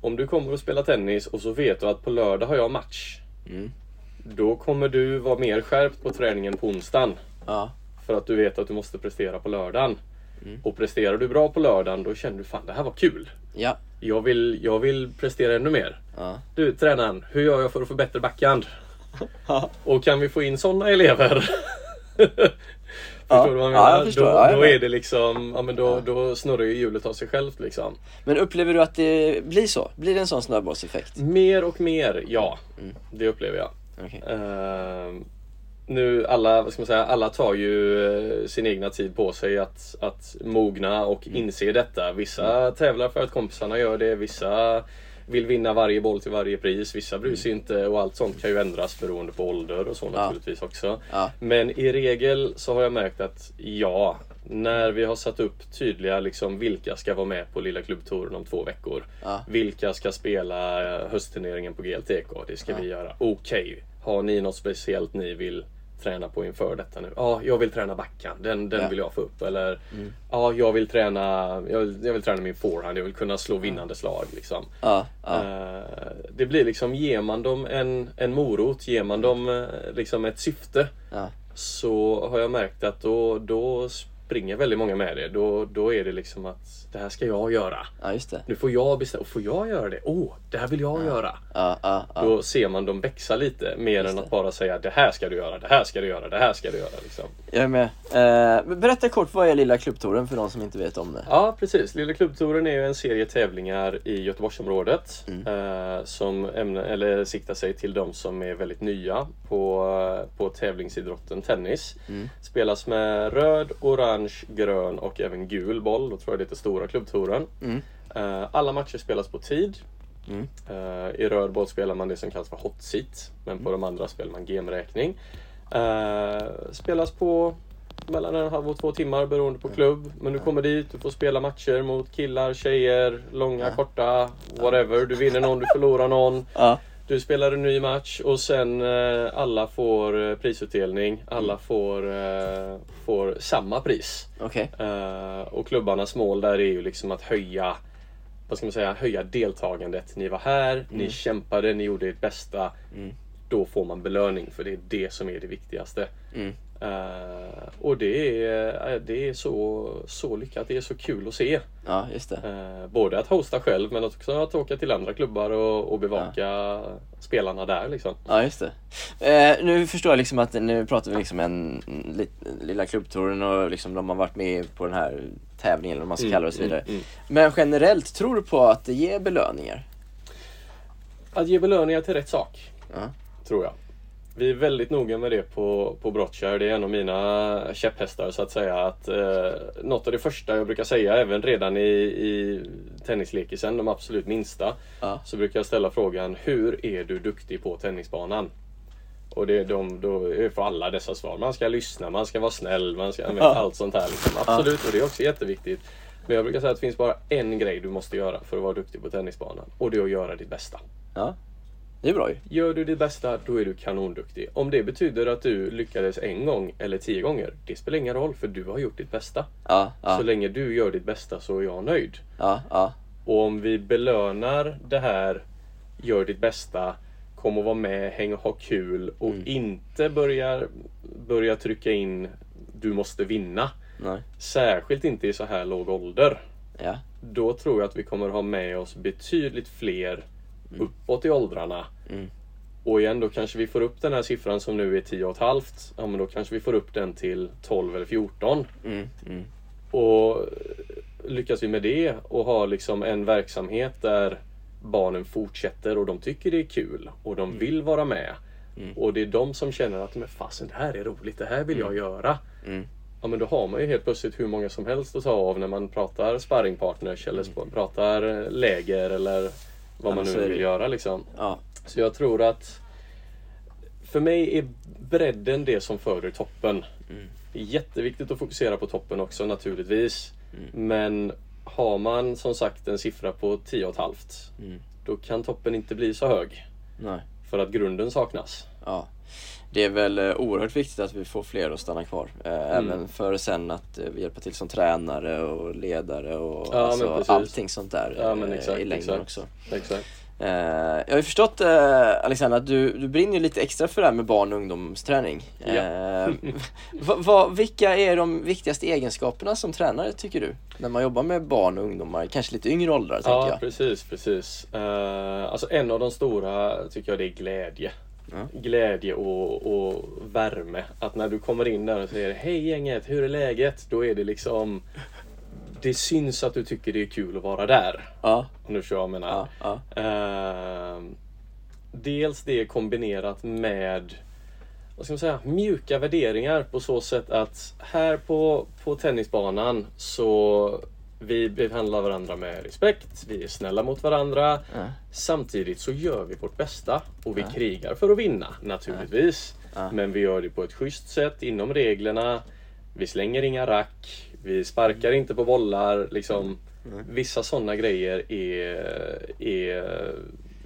om du kommer att spela tennis och så vet du att på lördag har jag match. Mm. Då kommer du vara mer skärpt på träningen på onsdagen. Ja. För att du vet att du måste prestera på lördagen. Mm. Och presterar du bra på lördagen då känner du fan det här var kul. Ja. Jag vill, jag vill prestera ännu mer. Ja. Du tränaren, hur gör jag för att få bättre backhand? Och kan vi få in sådana elever? förstår du vad jag Ja, menar? jag förstår. Då, Ja, jag då är det liksom, ja men då, då snurrar ju hjulet av sig självt liksom. Men upplever du att det blir så? Blir det en sån snöbollseffekt? Mer och mer, ja. Mm. Det upplever jag. Okej. Ehm, nu alla, vad ska man säga, alla tar ju eh, sin egna tid på sig att, att mogna och Mm. inse detta. Vissa tävlar för att kompisarna gör det, vissa vill vinna varje boll till varje pris, vissa bryr sig inte och allt sånt kan ju ändras beroende på ålder och så Mm. Ja. naturligtvis också. Ja. Men i regel så har jag märkt att ja, när vi har satt upp tydliga liksom vilka ska vara med på lilla klubbtouren om två veckor. Ja. Vilka ska spela eh, höstturneringen på GLTK? Det ska vi göra. Okej, har ni något speciellt ni vill träna på inför detta nu? Ja, jag vill träna backhand. Den, den Ja. vill jag få upp. Eller Mm. ja, jag vill träna jag vill, jag vill träna min forehand. Jag vill kunna slå vinnande slag. Liksom. Ja. Ja. Eh, det blir liksom, ger man dem en, en morot, ger man dem eh, liksom ett syfte så har jag märkt att då, då springer väldigt många med det. Då, då är det liksom att det här ska jag göra. Ja, just det. Nu får jag bestämma. Får jag göra det? Åh, oh, det här vill jag göra. Ja, ja, ja. Då ser man dem växa lite mer Just än det. att bara säga det här ska du göra, det här ska du göra, det här ska du göra. Liksom. Jag är med. Eh, berätta kort, vad är Lilla Klubbtouren för de som inte vet om det? Ja, precis. Lilla klubbtouren är en serie tävlingar i Göteborgsområdet Mm. eh, som ämne, eller siktar sig till de som är väldigt nya på, på tävlingsidrotten tennis. Mm. Spelas med röd, orange, grön och även gul boll. Då tror jag det heter Stora klubbtouren. Mm. Eh, alla matcher spelas på tid. Mm. Eh, I röd boll spelar man det som kallas för hot seat. Men på de andra spelar man gemräkning. Uh, spelas på mellan en halv och två timmar beroende på klubb. Men du kommer dit, du får spela matcher mot killar, tjejer, långa, Ja. korta, whatever. Du vinner någon, du förlorar någon. Ja. Du spelar en ny match och sen eh, alla får eh, prisutdelning. Alla Mm. får, eh, får samma pris. Eh, och klubbarnas mål där är ju liksom att höja vad ska man säga, höja deltagandet. Ni var här, ni kämpade, ni gjorde ert bästa. Mm. Då får man belöning för det är det som är det viktigaste. Mm. Eh, och det är, eh, det är så, så lyckat, det är så kul att se. Ja, just det. Eh, både att hosta själv men också att åka till andra klubbar och, och bevaka spelarna där liksom. Ja, just det. Eh, nu förstår jag liksom att nu pratar vi liksom en li, lilla klubbtouren och liksom de har varit med på den här tävlingen eller vad man ska kalla det och så vidare. Mm, mm. Men generellt, tror du på att det ger belöningar? Att ge belöningar till rätt sak. Ja. Tror jag. Vi är väldigt noga med det på, på Brottkärr. Det är en av mina käpphästar så att säga. Att, eh, något av det första jag brukar säga, även redan i, i tennislekisen, de absolut minsta. Ja. Så brukar jag ställa frågan, hur är du duktig på tennisbanan? Och det är de, då för alla dessa svar. Man ska lyssna, man ska vara snäll, man ska Ja. allt sånt här. Liksom. Absolut, och det är också jätteviktigt. Men jag brukar säga att det finns bara en grej du måste göra för att vara duktig på tennisbanan. Och det är att göra ditt bästa. Ja. Det är bra ju. Gör du ditt bästa, då är du kanonduktig. Om det betyder att du lyckades en gång eller tio gånger, det spelar ingen roll för du har gjort ditt bästa. Ja, ja, Så länge du gör ditt bästa så är jag nöjd. ja, ja. Och om vi belönar det här, gör ditt bästa, kom och var med, häng och ha kul och Mm. inte börjar börja trycka in du måste vinna. Nej. Särskilt inte i så här låg ålder. Ja. Då tror jag att vi kommer ha med oss betydligt fler uppåt i åldrarna. Mm. Och igen, då kanske vi får upp den här siffran som nu är 10 och ett halvt. Ja, men då kanske vi får upp den till 12 eller 14. Mm, mm, Och lyckas vi med det och ha liksom en verksamhet där barnen fortsätter och de tycker det är kul och de vill vara med. Mm. Och det är de som känner att men fasen det här är roligt, det här vill jag göra. mm. Ja men då har man ju helt plötsligt hur många som helst att ta av när man pratar sparringpartners eller pratar läger eller vad man nu vill göra liksom. Ja. Så jag tror att för mig är bredden det som föder toppen. Mm. Det är jätteviktigt att fokusera på toppen också naturligtvis. Mm. Men har man som sagt en siffra på 10,5 Mm. då kan toppen inte bli så hög. Nej. För att grunden saknas. Ja. Det är väl eh, oerhört viktigt att vi får fler att stanna kvar. Eh, Mm. Även för sen att eh, hjälpa till som tränare och ledare och Ja, alltså, allting sånt där Ja, exakt, i längden exakt. också. Exakt. Jag har ju förstått Alexander att du, du brinner lite extra för det här med barn och ungdomsträning. Ja. Va, va, vilka är de viktigaste egenskaperna som tränare tycker du? När man jobbar med barn och ungdomar, kanske lite yngre åldrar tänker Ja, jag. precis, precis. Alltså en av de stora tycker jag det är glädje. Ja. Glädje och, och värme. Att när du kommer in där och säger Hej gänget, hur är läget? Då är det liksom Det syns att du tycker det är kul att vara där. Ja, Om du förstår vad jag menar. ja. Ehm, dels det kombinerat med vad ska man säga, mjuka värderingar på så sätt att här på, på tennisbanan så vi behandlar varandra med respekt, vi är snälla mot varandra. Ja. Samtidigt så gör vi vårt bästa och vi Ja. krigar för att vinna naturligtvis. Ja. Men vi gör det på ett schysst sätt inom reglerna. Vi slänger inga rack, vi sparkar inte på bollar. Liksom, Mm. Vissa sådana grejer är, är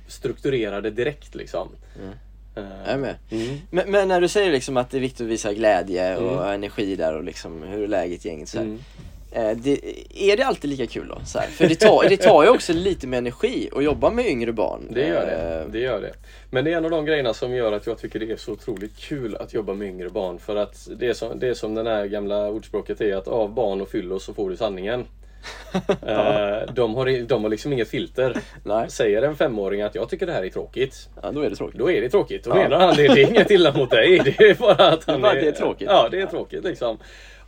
strukturerade direkt liksom. Mm. Eh, Jag med. Mm. Men, men när du säger liksom att det är viktigt att visa glädje och Mm. energi där och liksom hur är läget i gänget så. Mm. Eh, det, är det alltid lika kul då? Så här? För det tar, det tar ju också lite med energi att jobba med yngre barn. Det gör det. Eh, det gör det. Men det är en av de grejerna som gör att jag tycker det är så otroligt kul att jobba med yngre barn. För att det är som, det är som det här gamla ordspråket är att av barn och fyllo så får du sanningen. Eh, de, har, de har liksom inget filter. Nej, Säger en femåring att jag tycker det här är tråkigt. ja, då är det tråkigt. Då är det tråkigt. Då Ja. menar han det. Det är inget illa mot dig. Det är bara att han det är tråkigt. Ja, det är tråkigt liksom.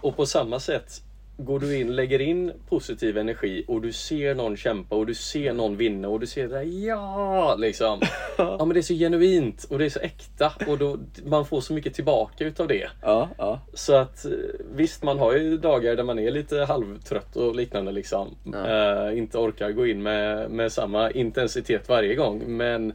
Och på samma sätt Går du in, lägger in positiv energi och du ser någon kämpa och du ser någon vinna och du ser det där ja liksom. Ja men det är så genuint och det är så äkta och då, man får så mycket tillbaka utav det. Ja, ja. Så att eh, visst, man har ju dagar där man är lite halvtrött och liknande liksom. Ja. Eh, inte orkar gå in med, med samma intensitet varje gång. Men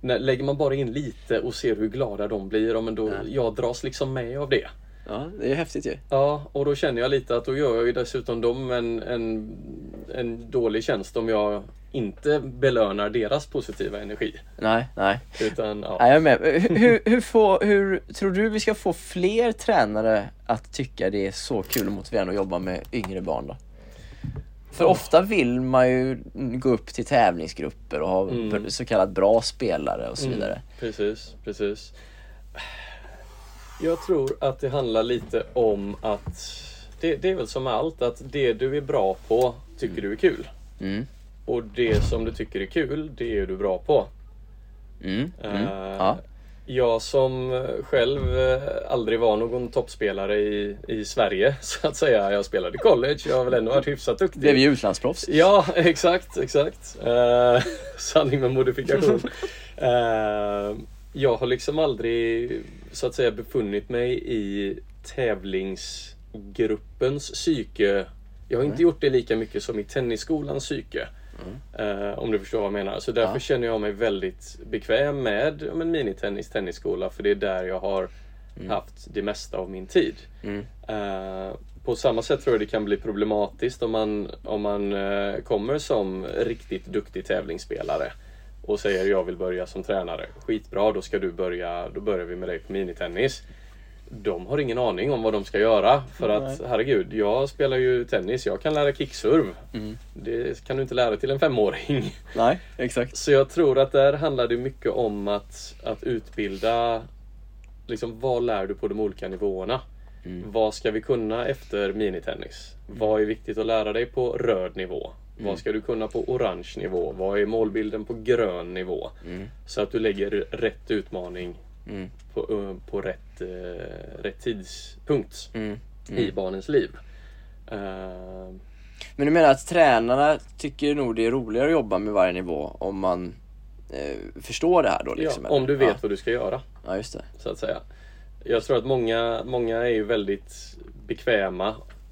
när, lägger man bara in lite och ser hur glada de blir, ja, men då, Ja. jag dras liksom med av det. Ja, det är häftigt ju. Ja, och då känner jag lite att då gör jag ju dessutom dem en, en, en dålig tjänst om jag inte belönar deras positiva energi. Nej, nej. Utan, ja. Nej, jag är med. Hur, hur, får, hur tror du vi ska få fler tränare att tycka det är så kul och motiverande att jobba med yngre barn då? För ofta vill man ju gå upp till tävlingsgrupper och ha Mm. så kallat bra spelare och så Mm, vidare. Precis, precis. Jag tror att det handlar lite om att det, det är väl som med allt att det du är bra på tycker du är kul. Mm. Och det som du tycker är kul, det är du bra på. Mm. Mm. Eh, Ja. Jag som själv eh, aldrig var någon toppspelare i, i Sverige så att säga. Jag spelade college, jag har väl ändå varit hyfsat duktig. Blev ju utlandsproffs. Ja, exakt, exakt. Eh, sanning med modifikation. Eh, jag har liksom aldrig så att säga befunnit mig i tävlingsgruppens psyke. Jag har inte gjort det lika mycket som i tennisskolans psyke. Eh, om du förstår vad jag menar. Så därför Ja. känner jag mig väldigt bekväm med ja, men minitennis, tennisskola. För det är där jag har haft det mesta av min tid. Mm. Eh, på samma sätt tror jag det kan bli problematiskt om man, om man eh, kommer som riktigt duktig tävlingsspelare och säger jag vill börja som tränare. Skitbra, då ska du börja, då börjar vi med dig på minitennis. De har ingen aning om vad de ska göra för att herregud, jag spelar ju tennis, jag kan lära kickserv. Mm. Det kan du inte lära till en femåring. Nej, exakt. Så jag tror att där handlar det mycket om att, att utbilda liksom, vad lär du på de olika nivåerna? Mm. Vad ska vi kunna efter minitennis? Vad är viktigt att lära dig på röd nivå? Mm. Vad ska du kunna på orange nivå? Vad är målbilden på grön nivå? Mm. Så att du lägger rätt utmaning Mm. på, eh, på rätt, eh, rätt tidspunkt Mm. i barnens liv. Eh, Men du menar att tränarna tycker nog det är roligare att jobba med varje nivå om man eh, förstår det här då liksom? ja, eller? om du vet Ja. vad du ska göra. ja, just det. så att säga. Jag tror att många, många är ju väldigt bekväma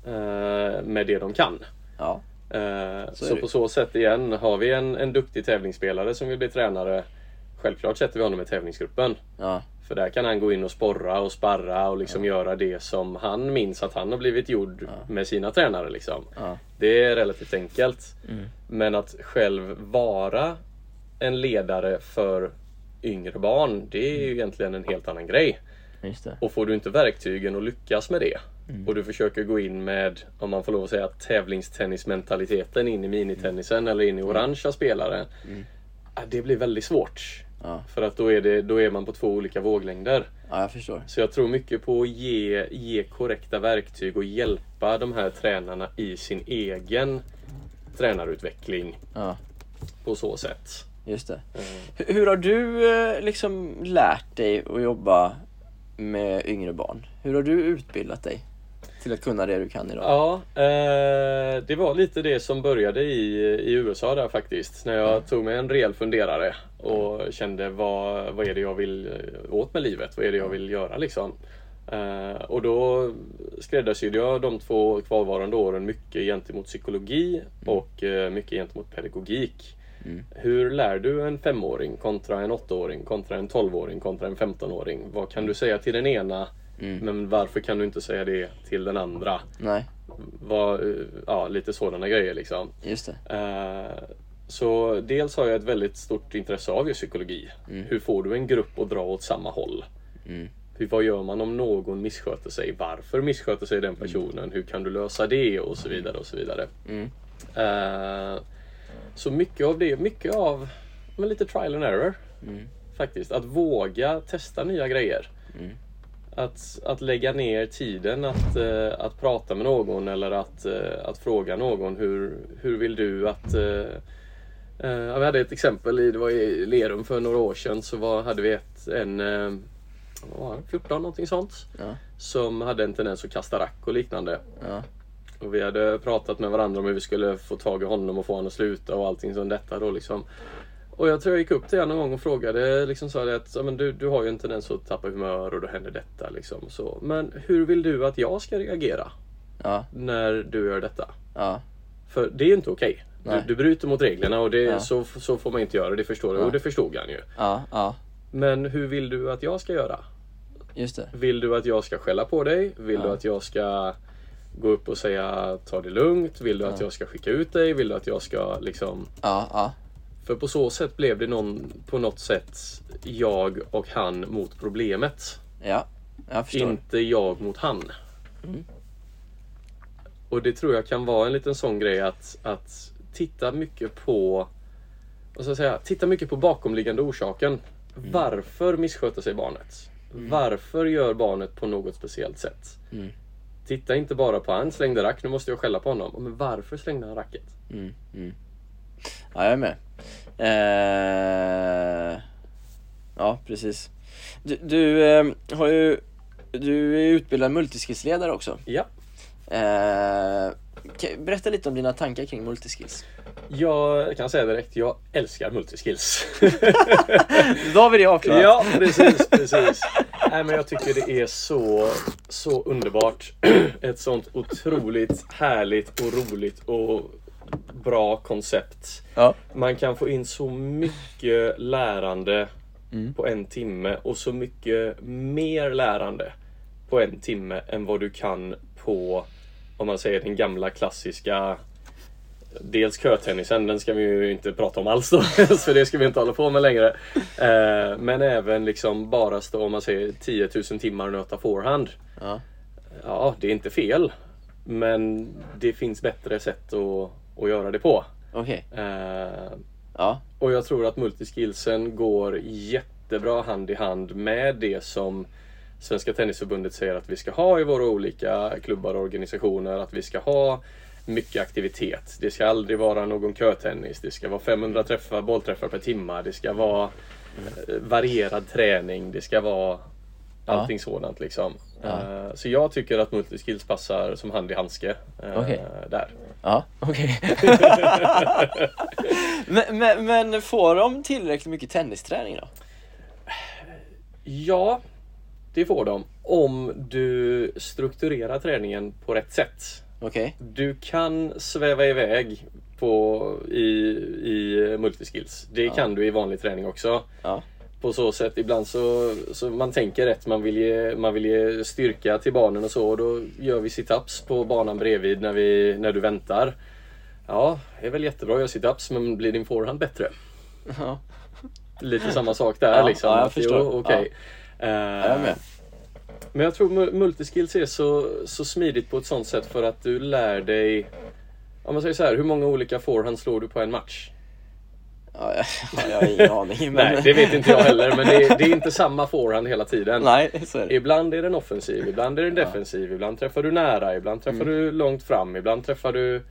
eh, med det de kan. Ja. Eh, Så så på så sätt igen, har vi en, en duktig tävlingsspelare som vill bli tränare, självklart sätter vi honom i tävlingsgruppen. Ja. För där kan han gå in och sporra och sparra och liksom göra det som han minns att han har blivit gjord med sina tränare. Liksom. Ja. Det är relativt enkelt. Mm. Men att själv vara en ledare för yngre barn, det är ju egentligen en helt annan grej. Just det. Och får du inte verktygen att lyckas med det Mm. och du försöker gå in med, om man får lov att säga, tävlingstennismentaliteten in i minitennisen eller in i orangea spelare. Mm. ja, Det blir väldigt svårt. Ja. För att då är, det, då är man på två olika våglängder. ja, jag förstår. Så jag tror mycket på att ge, ge korrekta verktyg och hjälpa de här tränarna i sin egen tränarutveckling Ja, på så sätt. just det. Eh, Hur, hur har du eh, liksom lärt dig att jobba med yngre barn? Hur har du utbildat dig till att kunna det du kan idag? Ja, eh, det var lite det som började i, i USA där faktiskt. När jag tog mig en rejäl funderare och kände vad, vad är det jag vill eh, åt med livet? Vad är det jag vill göra liksom? Eh, och då skräddarsydde jag de två kvarvarande åren mycket gentemot psykologi och eh, mycket gentemot pedagogik. Mm. Hur lär du en femåring kontra en åttaåring, kontra en tolvåring, kontra en femtonåring? Vad kan du säga till den ena Mm. men varför kan du inte säga det till den andra? Nej, Vad, eh, ja, lite sådana grejer liksom. just det. Eh, Så dels har jag ett väldigt stort intresse av just psykologi. Mm. Hur får du en grupp att dra åt samma håll? Mm. Hur, vad gör man om någon missköter sig? Varför missköter sig den personen? Hur kan du lösa det? Och så vidare och så vidare. Eh, Så mycket av det, mycket av men lite trial and error Mm. faktiskt. Att våga testa nya grejer. Mm. Att, att lägga ner tiden att, eh, att prata med någon eller att, eh, att fråga någon hur, hur vill du att eh, Vi hade ett exempel, i, det var i Lerum för några år sedan så var, hade vi ett, en var det, 14 någonting sånt Ja. som hade en tendens att kasta rack och liknande. Ja. Och vi hade pratat med varandra om hur vi skulle få tag i honom och få honom att sluta och allting som detta då liksom. Och jag tror jag gick upp till honom någon gång och frågade liksom det att men du, du har ju en tendens att tappa humör och då händer detta liksom. Så, men hur vill du att jag ska reagera Ja. när du gör detta? Ja. För det är ju inte okej. Du, Nej. du bryter mot reglerna och det, Ja. så, så får man inte göra, det förstår du. Och det förstod han ju. Men hur vill du att jag ska göra? Just det. Vill du att jag ska skälla på dig? Vill du att jag ska gå upp och säga ta det lugnt? Vill du att Ja. jag ska skicka ut dig? Vill du att jag ska liksom... För på så sätt blev det någon, på något sätt jag och han mot problemet. Ja. Jag förstår. Inte jag mot han. Mm. Och det tror jag kan vara en liten sån grej att, att titta mycket på vad ska jag säga, titta mycket på bakomliggande orsaken. Mm. Varför missköter sig barnet? Varför gör barnet på något speciellt sätt? Mm. Titta inte bara på han slängde rack, nu måste jag skälla på honom. Men varför slängde han racket? Mm. Mm. Ja, jag är med. Eh... Ja, precis. Du, du eh, har ju Du är utbildad multiskillsledare också. Ja. Eh... Berätta lite om dina tankar kring multiskills. Jag kan säga direkt, jag älskar multiskills. Då har vi det avklarat. ja, precis, precis. Nej, men jag tycker det är så, så underbart. Ett sånt otroligt härligt och roligt och bra koncept. Ja. Man kan få in så mycket lärande Mm. på en timme och så mycket mer lärande på en timme än vad du kan på, om man säger den gamla klassiska Dels kötennisen, den ska vi ju inte prata om alls då, för det ska vi inte hålla på med längre. Eh, men även liksom bara stå, om man säger 10 000 timmar och nöta forehand. Ja. Ja, det är inte fel. Men det finns bättre sätt att, att göra det på. Okej. Eh, Ja. och jag tror att multiskillsen går jättebra hand i hand med det som Svenska Tennisförbundet säger att vi ska ha i våra olika klubbar och organisationer. Att vi ska ha mycket aktivitet. Det ska aldrig vara någon kötennis. Det ska vara 500 träffar, bollträffar per timme. Det ska vara eh, varierad träning. Det ska vara allting sådant liksom. Ja. Eh, Så jag tycker att multiskills passar som hand i handske eh, Okej. där. Ja, okej. men, men, men får de tillräckligt mycket tennisträning då? Ja, det får de. Om du strukturerar träningen på rätt sätt. Okej. Du kan sväva iväg på, i, i multiskills. Det kan du i vanlig träning också. Ja. På så sätt, ibland så, så man tänker rätt, man vill, ge, man vill ge styrka till barnen och så. Och då gör vi sit-ups på banan bredvid när, vi, när du väntar. Ja, det är väl jättebra att göra sit-ups, men blir din forehand bättre? Ja. Lite samma sak där Ja, liksom. ja, jag Att, jo, förstår. Okej. jag är med. Eh, Men jag tror mu- multiskills är så, så smidigt på ett sånt sätt för att du lär dig Om man säger så här, hur många olika forehand slår du på en match? Ja, jag, jag har ingen aning. Men... Nej, det vet inte jag heller men det är, det är inte samma forehand hela tiden. Nej, så är det. Ibland är den offensiv, ibland är den defensiv, ibland träffar du nära, ibland träffar Mm. du långt fram, ibland träffar du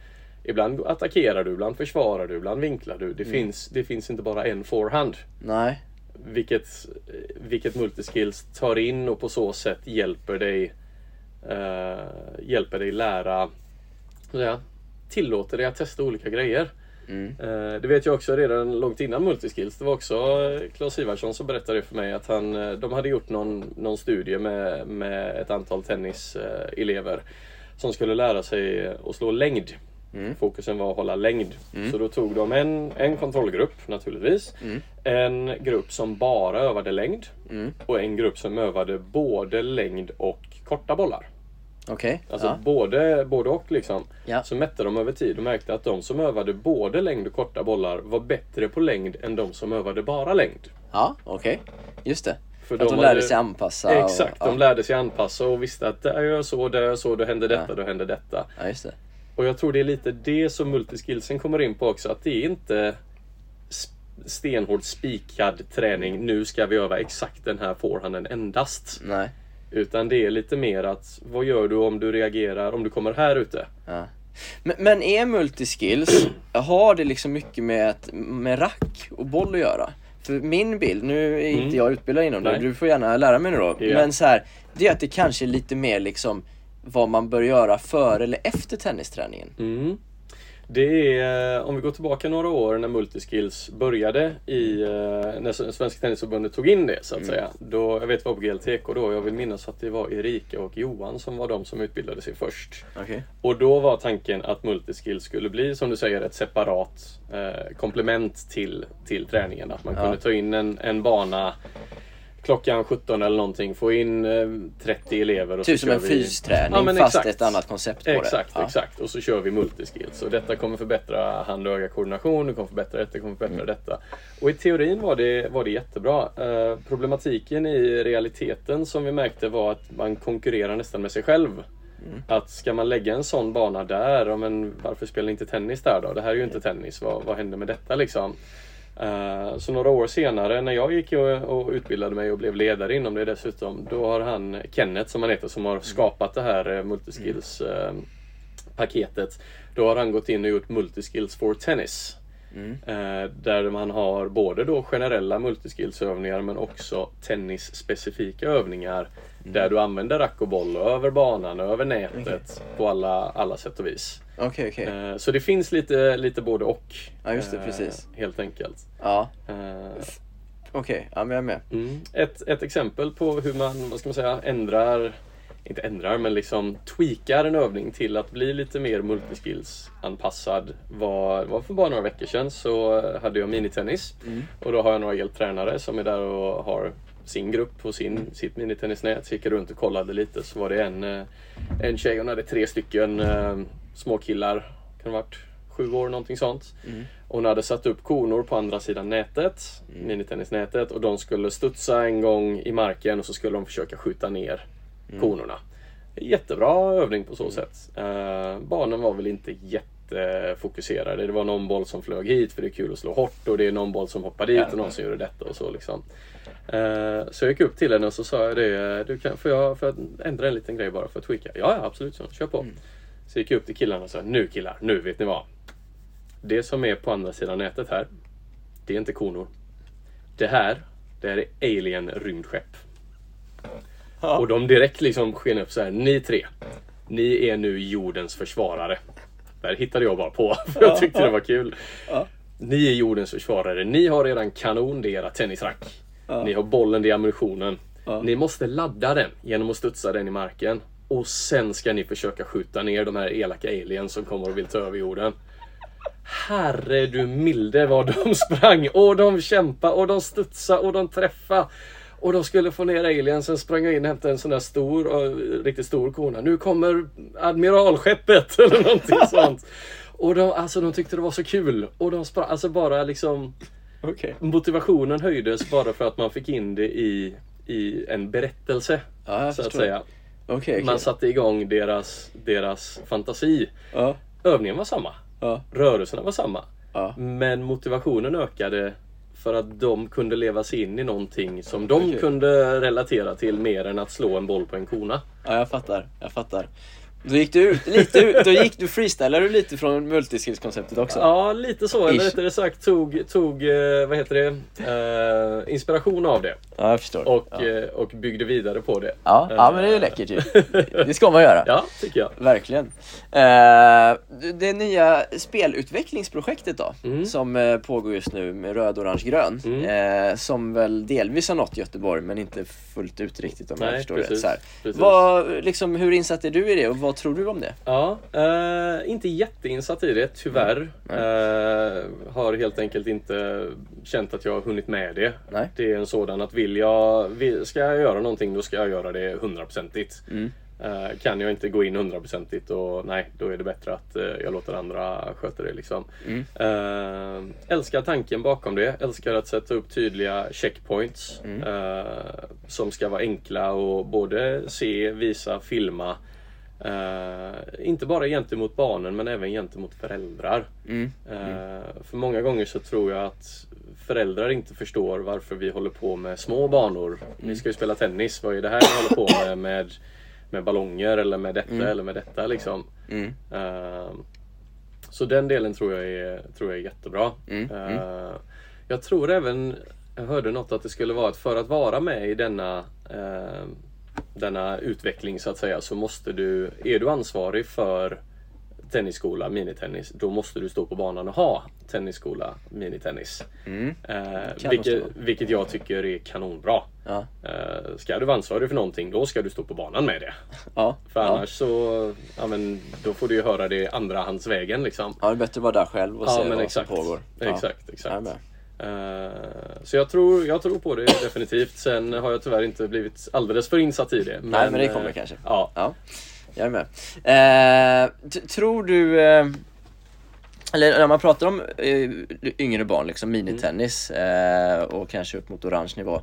Ibland attackerar du, ibland försvarar du, ibland vinklar du. Mm. Det, finns, det finns inte bara en forehand. Nej. Vilket, vilket multiskills tar in och på så sätt hjälper dig eh, Hjälper dig lära säga, Tillåter dig att testa olika grejer. Mm. Eh, det vet jag också redan långt innan multiskills. Det var också eh, Claes Ivarsson som berättade för mig att han, eh, de hade gjort någon, någon studie med, med ett antal tenniselever som skulle lära sig att slå längd. Mm. Fokusen var att hålla längd. Så då tog de en, en kontrollgrupp naturligtvis. Mm. En grupp som bara övade längd. Mm. Och en grupp som övade både längd och korta bollar. Okej. Alltså Ja. både, både och liksom. Ja. Så mätte de över tid och märkte att de som övade både längd och korta bollar var bättre på längd än de som övade bara längd. Ja, okej. Just det. För Att de hade- lärde sig anpassa. Exakt, och, de lärde sig anpassa och visste att där gör jag så, där gör jag så, då händer detta, Ja. då händer detta. Ja, just det. Och jag tror det är lite det som multiskillsen kommer in på också. Att det är inte stenhård spikad träning. Nu ska vi öva exakt den här forehanden endast. Nej. Utan det är lite mer att vad gör du om du reagerar, om du kommer här ute? Ja. Men, men är multiskills, har det liksom mycket med, med rack och boll att göra? För min bild, nu är inte Mm. jag utbildad inom det, du får gärna lära mig nu då. Ja. Men så här, det är att det kanske är lite mer liksom vad man bör göra före eller efter tennisträningen. Mm. Det är, om vi går tillbaka några år när multiskills började i, eh, när Svenska Tennisförbundet tog in det så att Mm. säga. Då, jag vet det var på GLTK då, jag vill minnas att det var Erika och Johan som var de som utbildade sig först. Okej. Och då var tanken att multiskills skulle bli, som du säger, ett separat eh, komplement till, till träningen. Att man Ja. kunde ta in en, en bana klockan 17 eller någonting, få in eh, 30 elever och Typ så som en vi- fysträning Ja, fast exakt. ett annat koncept på det. Exakt, Ja. exakt. Och så kör vi multiskills. Och detta kommer förbättra hand och öga-koordination, det kommer förbättra detta, det kommer förbättra Mm. detta. Och i teorin var det, var det jättebra. Eh, problematiken i realiteten som vi märkte var att man konkurrerar nästan med sig själv. Mm. Att ska man lägga en sån bana där, men varför spelar inte tennis där då? Det här är ju inte tennis, vad, vad händer med detta liksom? Eh, Så några år senare när jag gick och, utbildade mig och blev ledare inom det dessutom, då har han Kenneth som han heter som har skapat det här eh, multiskills eh, paketet. Då har han gått in och gjort multiskills for tennis. Mm. Där man har både då generella multiskillsövningar men också tennisspecifika övningar. Mm. Där du använder rack och boll över banan, över nätet på alla, alla sätt och vis. Okej, okej. Eh, så det finns lite, lite både och. Ja, just det, eh, precis. Helt enkelt. Ja, Eh, okej. Ja, men jag är med. Mm. Ett, ett exempel på hur man, vad ska man säga, ändrar, inte ändrar, men liksom tweakar en övning till att bli lite mer multiskills-anpassad var, var för bara några veckor sedan så hade jag minitennis. Och då har jag några hjälptränare som är där och har sin grupp på sin, sitt minitennisnät. Så gick jag runt och kollade lite så var det en, eh, en tjej, hon hade tre stycken eh, småkillar, kan det ha varit sju år någonting sånt. Mm. Hon hade satt upp konor på andra sidan nätet, Mm. minitennisnätet, och de skulle studsa en gång i marken och så skulle de försöka skjuta ner Mm. konorna. Jättebra övning på så sätt. Uh, barnen var väl inte jättefokuserade. Det var någon boll som flög hit för det är kul att slå hårt och det är någon boll som hoppar dit och någon som gör detta och så liksom. Eh, så jag gick upp till henne och så sa jag det, du kan, får, jag, får jag ändra en liten grej bara för att tweaka? Ja, ja absolut, så, kör på. Mm. Så gick jag upp till killarna och sa, nu killar, nu vet ni vad. Det som är på andra sidan nätet här, det är inte konor. Det här, det här är alien rymdskepp. Ja. Och de direkt liksom sken upp så här, ni tre. Ni är nu jordens försvarare. Där hittade jag bara på, för jag tyckte det var kul. Ja. Ni är jordens försvarare. Ni har redan kanon, det är era tennisrack. Ja. Ni har bollen, är ammunitionen. Ja. Ni måste ladda den genom att studsa den i marken. Och sen ska ni försöka skjuta ner de här elaka aliens som kommer och vill ta över jorden. Herre du milde vad de sprang och de kämpade och de studsade och de träffade. Och de skulle få ner aliensen, sprang jag in och hämtade en sån där stor, och riktigt stor kona. Nu kommer admiralskeppet eller någonting sånt. Och de, alltså, de tyckte det var så kul. Och de sprang, alltså bara liksom Okej. motivationen höjdes bara för att man fick in det i, i en berättelse. Jag så att säga. Okej, okej. Man satte igång deras, deras fantasi. Ja, Övningen var samma. ja, Rörelserna var samma. Men motivationen ökade för att de kunde leva sig in i någonting som de kunde relatera till mer än att slå en boll på en kona. Ja, jag fattar. Jag fattar. Då gick du ut, lite ut, då gick du freestylade du lite från multiskills-konceptet också? Ja, lite så. Eller rättare sagt tog, tog eh, vad heter det, eh, inspiration av det. Ja, jag förstår. Och, ja. eh, och byggde vidare på det. Ja, ja, men det är ju läckert ju. Det ska man göra. Ja, tycker jag. Verkligen. Eh, det nya spelutvecklingsprojektet då, Mm. som pågår just nu med röd, orange, grön. Mm. Eh, som väl delvis har nått Göteborg men inte fullt ut riktigt om jag Nej, förstår det precis, rätt. Så här. precis. Vad, liksom, hur insatt är du i det och vad tror du om det? Ja, eh, inte jätteinsatt i det tyvärr. Eh, har helt enkelt inte känt att jag har hunnit med det. Nej. Det är en sådan att vill jag, vill, ska jag göra någonting då ska jag göra det hundraprocentigt. Mm. Eh, kan jag inte gå in hundraprocentigt och nej, då är det bättre att eh, jag låter andra sköta det liksom. Mm. Eh, älskar tanken bakom det. Älskar att sätta upp tydliga checkpoints. Mm. eh, som ska vara enkla och både se, visa, filma. Eh, inte bara gentemot barnen men även gentemot föräldrar. Mm. Eh, för många gånger så tror jag att föräldrar inte förstår varför vi håller på med små banor. Vi ska ju spela tennis, vad är det här vi håller på med? Med, med ballonger eller med detta eller med detta liksom. Mm. Eh, så den delen tror jag är, tror jag är jättebra. Mm, jag tror även, jag hörde något att det skulle vara att för att vara med i denna denna utveckling så att säga så måste du, är du ansvarig för tennisskola, minitennis, då måste du stå på banan och ha tennisskola, minitennis. Mm. Eh, vilket, vilket jag tycker är kanonbra. Ja. Eh, ska du vara ansvarig för någonting, då ska du stå på banan med det. Ja. För ja. annars så, ja men då får du ju höra det andrahandsvägen liksom. ja, det är bättre att vara där själv och se vad exakt. som pågår. Ja. Exakt, exakt. Eh, så jag tror, jag tror på det definitivt. Sen har jag tyvärr inte blivit alldeles för insatt i det. Nej, men det kommer eh, kanske. Ja. Ja, jag är med. Eh, tror du, eh, eller när man pratar om eh, yngre barn, liksom minitennis eh, och kanske upp mot orange nivå.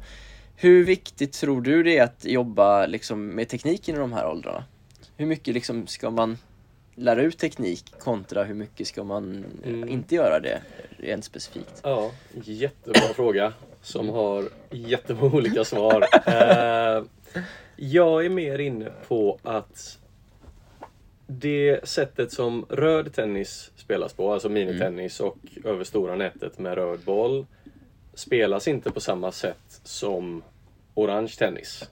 Hur viktigt tror du det är att jobba liksom, med tekniken i de här åldrarna? Hur mycket liksom, ska man lära ut teknik kontra hur mycket ska man Mm. inte göra det rent specifikt? Ja, jättebra fråga som har jättemånga olika svar. Eh, jag är mer inne på att det sättet som röd tennis spelas på, alltså minitennis och över stora nätet med röd boll, spelas inte på samma sätt som orange tennis.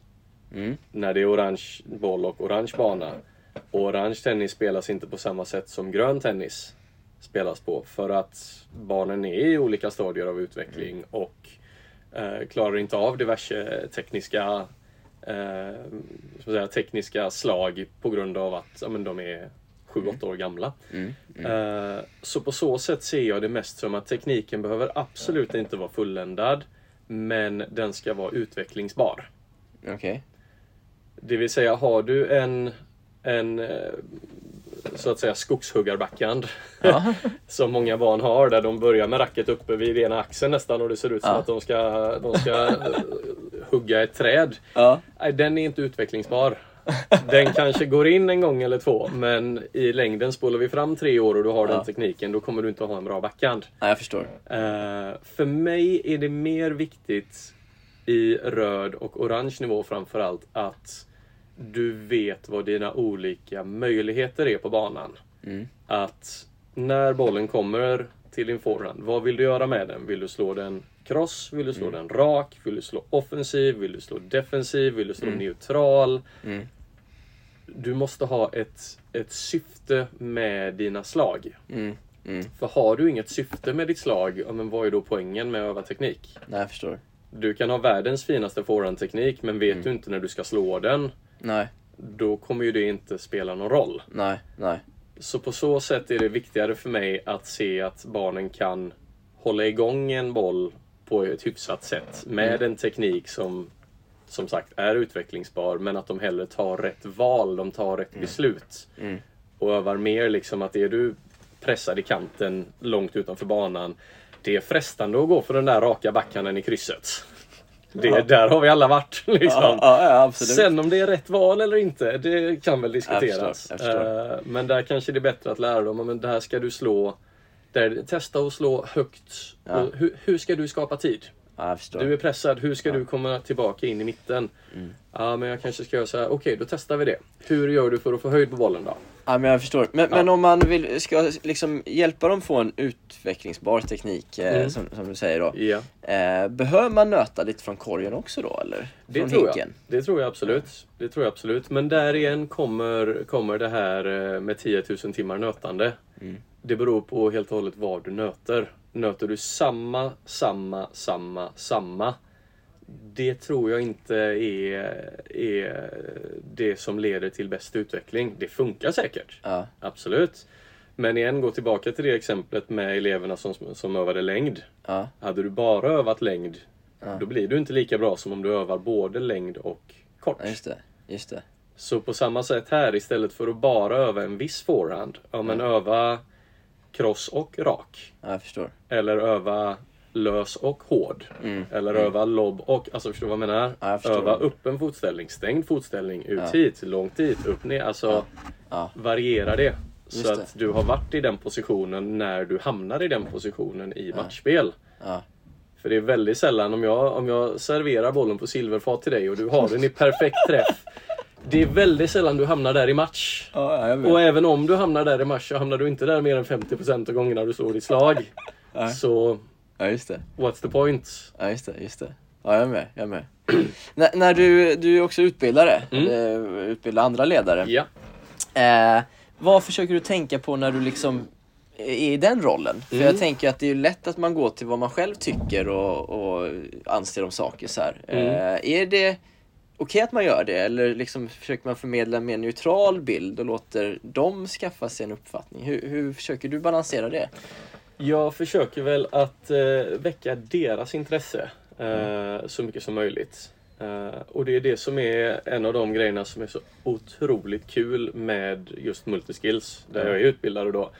Mm. När det är orange boll och orange bana. Och orange tennis spelas inte på samma sätt som grön tennis spelas på. För att barnen är i olika stadier av utveckling och eh, klarar inte av diverse tekniska eh, säga, tekniska slag på grund av att ja, men de är 7-8 år gamla. Mm. Eh, Så på så sätt ser jag det mest som att tekniken behöver absolut inte vara fulländad. Men den ska vara utvecklingsbar. Okej. Det vill säga, har du en, en eh, så att säga skogshuggarbackand. Ja. som många barn har där de börjar med racket uppe vid ena axeln nästan och det ser ut som Ja. att de ska, de ska eh, hugga ett träd. Ja. Nej, den är inte utvecklingsbar. Den kanske går in en gång eller två men i längden spolar vi fram tre år och du har den tekniken då kommer du inte ha en bra backhand. Nej, jag förstår. Eh, för mig är det mer viktigt i röd och orange nivå framförallt att du vet vad dina olika möjligheter är på banan. Mm. Att när bollen kommer till din forehand, vad vill du göra med den? Vill du slå den cross? Vill du slå den rak? Vill du slå offensiv? Vill du slå defensiv? Vill du slå neutral? Mm. Du måste ha ett, ett syfte med dina slag. Mm. Mm. För har du inget syfte med ditt slag, ja, men vad är då poängen med att öva teknik? Nej, jag förstår. Du kan ha världens finaste forehandteknik, men vet du inte när du ska slå den, Nej, då kommer ju det inte spela någon roll. nej, nej. Så på så sätt är det viktigare för mig att se att barnen kan hålla igång en boll på ett hyfsat sätt med en teknik som som sagt är utvecklingsbar men att de hellre tar rätt val, de tar rätt beslut. Mm. Och övar mer liksom att är du pressad i kanten långt utanför banan det är frestande att gå för den där raka backhanden i krysset. Det, Ja. Där har vi alla varit. Liksom. Ja. Sen om det är rätt val eller inte, det kan väl Jag diskuteras. förstår, jag förstår. Eh, Men där kanske det är bättre att lära dem, men där ska du slå där, Testa att slå högt. Ja. Hur, hur ska du skapa tid? Ja, jag förstår. Du är pressad, hur ska Ja. du komma tillbaka in i mitten? Mm. Ja, men jag kanske ska göra så här. Okej, då testar vi det. Hur gör du för att få höjd på bollen då? Ja, men jag förstår. Men, Ja. men om man vill, ska liksom hjälpa dem få en utvecklingsbar teknik, eh, Mm. som, som du säger då. Ja, Eh, behöver man nöta lite från korgen också då, eller? det från tror hinken? jag. Det tror jag absolut. Det tror jag absolut. Men där igen kommer, kommer det här eh, med 10 000 timmar nötande. Mm. Det beror på helt och hållet vad du nöter. Nöter du samma, samma, samma, samma. Det tror jag inte är, är det som leder till bäst utveckling. Det funkar säkert. Ja, Absolut. Men igen, gå tillbaka till det exemplet med eleverna som, som övade längd. ja, Hade du bara övat längd, Ja. då blir du inte lika bra som om du övar både längd och kort. ja, just det. Just det. Så på samma sätt här, istället för att bara öva en viss forehand, ja men öva cross och rak. Ja, jag förstår. Eller öva lös och hård. Mm. Eller öva lobb och, alltså förstår du vad jag menar? Ja, jag öva öppen fotställning, stängd fotställning, ut Ja. hit, långt dit, upp ner. Alltså Ja, variera det. Just Så det. att du har varit i den positionen när du hamnar i den positionen i matchspel. För det är väldigt sällan om jag, om jag serverar bollen på silverfat till dig och du har den i perfekt träff. Det är väldigt sällan du hamnar där i match. ja Och även om du hamnar där i match så hamnar du inte där mer än 50% av gångerna du slår ditt slag. Så ja, just det. what's the point? Ja, just det, just det. Ja, jag är med, jag är med. när, när du, du är också utbildare, Mm. eller utbildar andra ledare. Ja. Eh, vad försöker du tänka på när du liksom är i den rollen? För Mm. jag tänker att det är lätt att man går till vad man själv tycker och, och anser om saker så här. Mm. Eh, är det okej att man gör det eller liksom försöker man förmedla en mer neutral bild och låter dem skaffa sig en uppfattning? Hur, hur försöker du balansera det? Jag försöker väl att eh, väcka deras intresse eh, så mycket som möjligt. Eh, och det är det som är en av de grejerna som är så otroligt kul med just multiskills, där jag är utbildare då.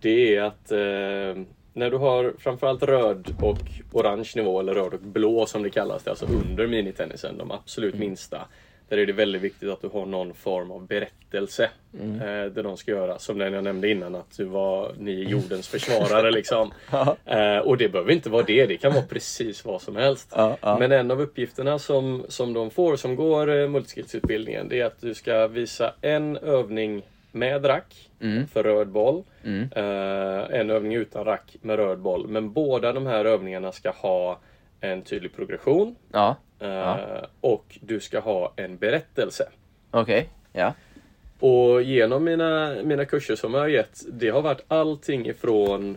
Det är att eh, när du har framförallt röd och orange nivå, eller röd och blå som det kallas, det är alltså under minitennisen, de absolut minsta. Där är det väldigt viktigt att du har någon form av berättelse. Mm. Eh, där de ska göra, som den jag nämnde innan, att du var, ni är jordens försvarare liksom. Eh, och det behöver inte vara det, det kan vara precis vad som helst. Ja, ja. Men en av uppgifterna som, som de får som går eh, multiskillsutbildningen det är att du ska visa en övning med rack Mm. för röd boll. Mm. Eh, en övning utan rack med röd boll. Men båda de här övningarna ska ha en tydlig progression Ja, eh, Ja. och du ska ha en berättelse. okej. Ja. Och genom mina, mina kurser som jag har gett, det har varit allting ifrån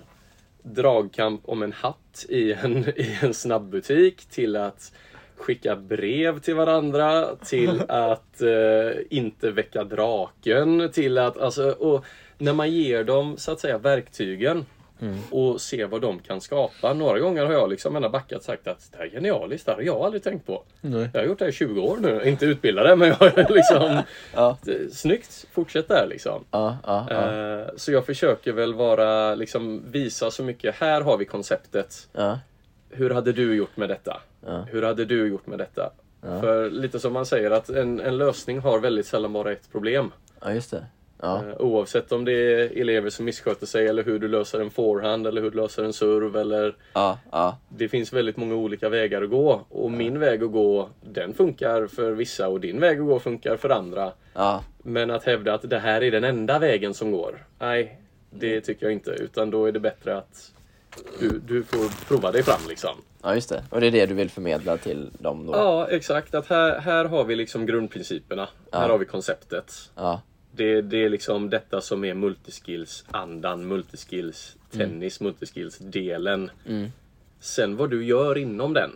dragkamp om en hatt i en, i en snabbbutik till att skicka brev till varandra, till att eh, inte väcka draken, till att alltså, och när man ger dem så att säga verktygen Mm. och se vad de kan skapa. Några gånger har jag liksom ena backat sagt att det här är genialiskt, det här har jag aldrig tänkt på. Nej. Jag har gjort det här i 20 år nu, inte utbildade men jag är liksom Ja, Snyggt, fortsätt där liksom. ja, ja. ja. Eh, Så jag försöker väl vara, liksom visa så mycket. Här har vi konceptet. Hur hade du gjort med detta? Ja. Hur hade du gjort med detta? Ja. För lite som man säger att en, en lösning har väldigt sällan bara ett problem. ja just det. Ja, Eh, Oavsett om det är elever som missköter sig eller hur du löser en forehand eller hur du löser en serv eller ja, ja, det finns väldigt många olika vägar att gå och min väg att gå den funkar för vissa och din väg att gå funkar för andra. Men att hävda att det här är den enda vägen som går. Nej, det tycker jag inte. Utan då är det bättre att du, du får prova dig fram liksom. Ja, just det. Och det är det du vill förmedla till dem då? Ja, exakt. Att här, här har vi liksom grundprinciperna. Ja. Här har vi konceptet. Ja, Det, det är liksom detta som är multiskills-andan, multiskills, tennis, multiskills-delen. mm. Sen vad du gör inom den,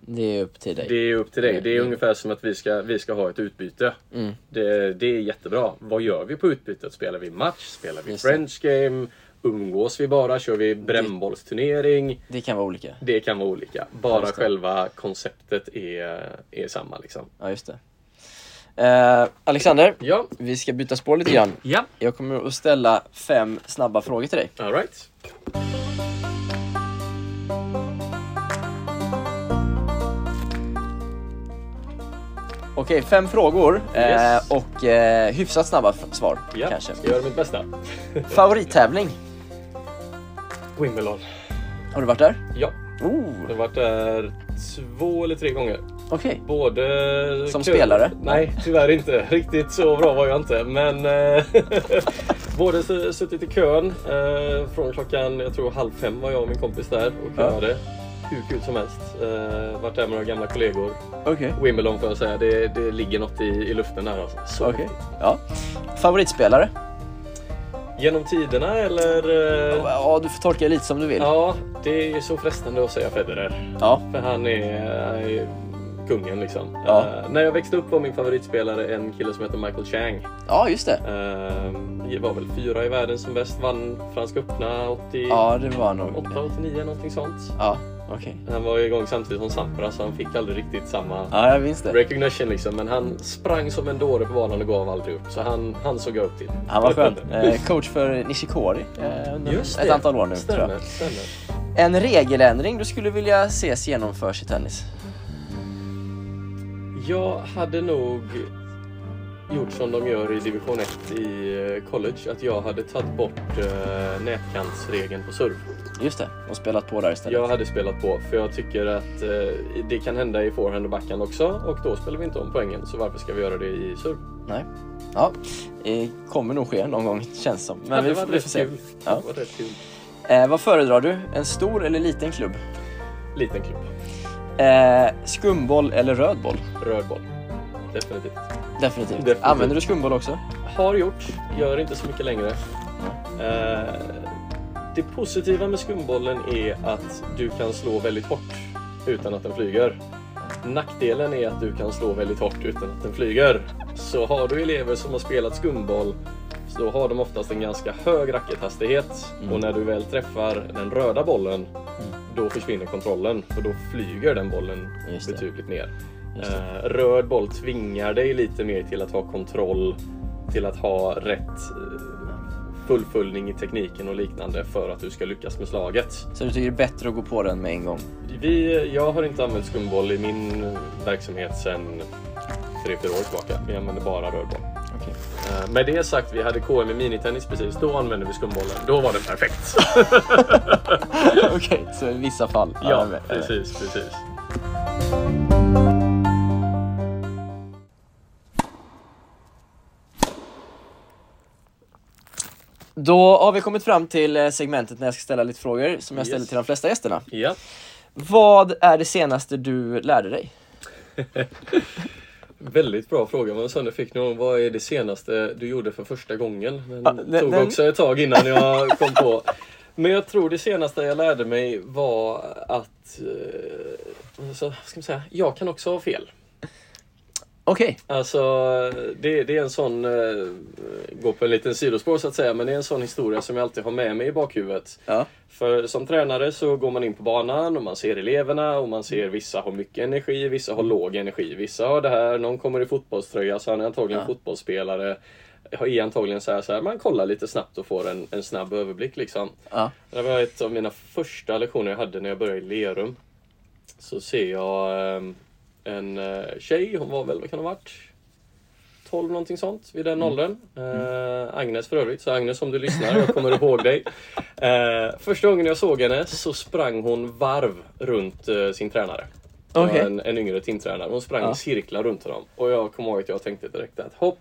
det är upp till dig. det är upp till dig. Det är Mm. ungefär som att vi ska, vi ska ha ett utbyte. Mm. Det, det är jättebra. Vad gör vi på utbytet? Spelar vi match? Spelar vi Just. French game? Umgås vi bara? Kör vi brännbollsturnering? Det kan vara olika. Det kan vara olika. Bara det. själva konceptet är, är samma liksom. Ja, just det. Eh, Alexander, Ja, vi ska byta spår lite grann. ja, Jag kommer att ställa fem snabba frågor till dig. alright. Okej, fem frågor eh, Yes. och eh, hyfsat snabba svar Ja, kanske. ska göra mitt bästa. Favorittävling? Wimbledon. Har du varit där? Ja, Oh, jag har varit där två eller tre gånger. okej. Både Som kul- spelare? Nej, tyvärr inte. Riktigt så bra var jag inte. Men eh, både suttit i kön eh, från klockan, jag tror halv fem var jag och min kompis där och Ja. köade. Hur kul som helst. Eh, varit där med några gamla kollegor. Okej. Wimbledon får jag säga, det, det ligger något i, i luften där alltså. Så Okej. Ja. Favoritspelare? Genom tiderna eller? eh, Ja, du får tolka det lite som du vill. Ja, det är så frestande att säga Federer. Ja. För han är, kungen liksom. Ja. Eh, när jag växte upp var min favoritspelare en kille som heter Michael Chang. Ja, just det. Uh, var väl fyra i världen som bäst, vann Franska öppna 88, Ja, det var nog... 89 någonting sånt. Ja, okej. Han var igång samtidigt som Sampras så han fick aldrig riktigt samma Ja, jag minns det. recognition liksom. Men han sprang som en dåre på banan och gav aldrig upp. Så han, han såg jag upp till. Han var skön. Eh, coach för Nishikori eh, under Just ett det. antal år nu, tror stämmer, jag. stämmer. En regeländring du skulle vilja ses genomförs i tennis? Jag hade nog gjort som de gör i division 1 i eh, college. Att jag hade tagit bort uh, nätkantsregeln på serv. Just det, och spelat på där istället. Jag hade spelat på för jag tycker att eh, det kan hända i forehand och backhand också och då spelar vi inte om poängen. Så varför ska vi göra det i serv? Nej. Ja, eh, kommer nog ske någon gång känns som. Men Ja, det vi, får- vi får se. kul. Ja. Det var rätt kul. Eh, vad föredrar du? En stor eller liten klubb? Liten klubb. Eh, skumboll eller röd boll? Röd boll. Definitivt. Definitivt. Definitivt. Använder du skumboll också? Har gjort, gör inte så mycket längre. Eh, det positiva med skumbollen är att du kan slå väldigt hårt utan att den flyger. Nackdelen är att du kan slå väldigt hårt utan att den flyger. Så har du elever som har spelat skumboll så har de oftast en ganska hög rackethastighet Mm. och när du väl träffar den röda bollen då försvinner kontrollen för då flyger den bollen betydligt mer. Eh, röd boll tvingar dig lite mer till att ha kontroll, till att ha rätt eh, fullföljning i tekniken och liknande för att du ska lyckas med slaget. Så du tycker det är bättre att gå på den med en gång? Vi, jag har inte använt skumboll i min verksamhet sedan 3-4 år tillbaka. Vi använder bara röd boll. Okej. Eh, Med det sagt, vi hade KM i minitennis precis. Då använde vi skumbollen. Då var den perfekt. Okej, så i vissa fall? ja, precis, precis. Då har vi kommit fram till eh, segmentet när jag ska ställa lite frågor som jag ställer Yes. till de flesta gästerna. Ja. Vad är det senaste du lärde dig? Väldigt bra fråga. Men sen fick någon, vad är det senaste du gjorde för första gången? Den Ja, den- tog den- också ett tag innan jag kom på. Men jag tror det senaste jag lärde mig var att, eh, så, ska man säga, jag kan också ha fel. Okej. Alltså, det, det är en sån, eh, gå på en liten sidospår så att säga, men det är en sån historia som jag alltid har med mig i bakhuvudet. Ja. För som tränare så går man in på banan och man ser eleverna och man ser vissa har mycket energi, vissa har låg energi. Vissa har det här, någon kommer i fotbollströja så han är antagligen Ja. fotbollsspelare. Är antagligen så här, så här, man kollar lite snabbt och får en, en snabb överblick liksom. Ja. Det var ett av mina första lektioner jag hade när jag började i Lerum. Så ser jag ehm, en eh, tjej, hon var väl, vad kan hon ha varit? 12 någonting sånt vid den åldern. Eh, Agnes för övrigt, så Agnes om du lyssnar, jag kommer ihåg dig. Eh, första gången jag såg henne så sprang hon varv runt eh, sin tränare. Okej. En, en yngre timtränare. Hon sprang Ja. i cirklar runt honom. Och jag kommer ihåg att jag tänkte direkt att hopp,